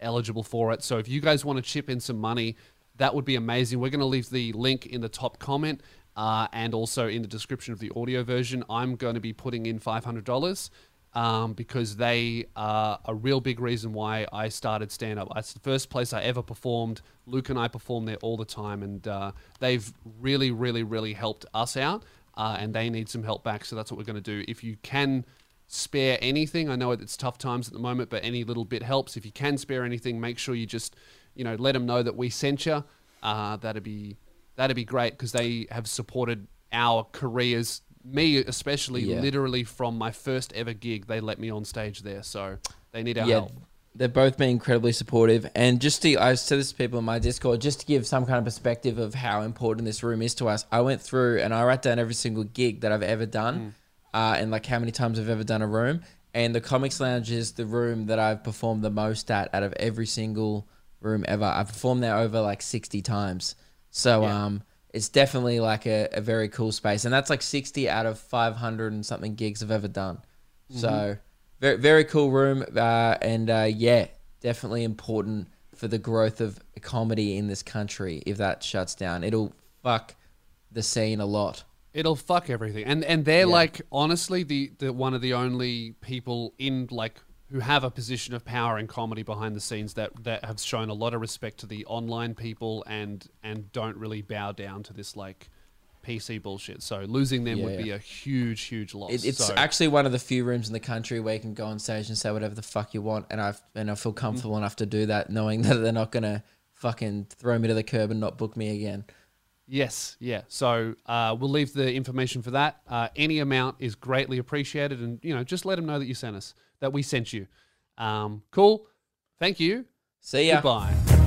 eligible for it. So if you guys want to chip in some money, that would be amazing. We're going to leave the link in the top comment uh, and also in the description of the audio version. I'm going to be putting in $500 um, because they are a real big reason why I started stand up. It's the first place I ever performed. Luke and I perform there all the time, and uh, they've really, really, really helped us out, uh, and they need some help back. So that's what we're going to do. If you can spare anything, I know it's tough times at the moment, but any little bit helps. If you can spare anything, make sure you just, you know, let them know that we sent you. Uh, that'd be that'd be great because they have supported our careers me especially Yeah. literally from my first ever gig they let me on stage there so they need our yeah, help they've both been incredibly supportive. And just to, I said this to people in my Discord, just to give some kind of perspective of how important this room is to us. I went through and I wrote down every single gig that I've ever done, uh, and like how many times I've ever done a room. And the Comics Lounge is the room that I've performed the most at out of every single room ever. I've performed there over like sixty times. So um, it's definitely like a, a very cool space, and that's like sixty out of five hundred and something gigs I've ever done. So very very cool room, uh, and uh, yeah, definitely important for the growth of comedy in this country. If that shuts down, it'll fuck the scene a lot. It'll fuck everything. And and they're like honestly the, the one of the only people in like who have a position of power in comedy behind the scenes that that have shown a lot of respect to the online people and and don't really bow down to this like PC bullshit. So losing them would Yeah. be a huge huge loss. It, it's So- actually one of the few rooms in the country where you can go on stage and say whatever the fuck you want, and I and I feel comfortable enough to do that, knowing that they're not gonna fucking throw me to the curb and not book me again. Yes, yeah. So uh, we'll leave the information for that. Uh, any amount is greatly appreciated, and you know, just let them know that you sent us, that we sent you. Um, cool. Thank you. See ya. Goodbye.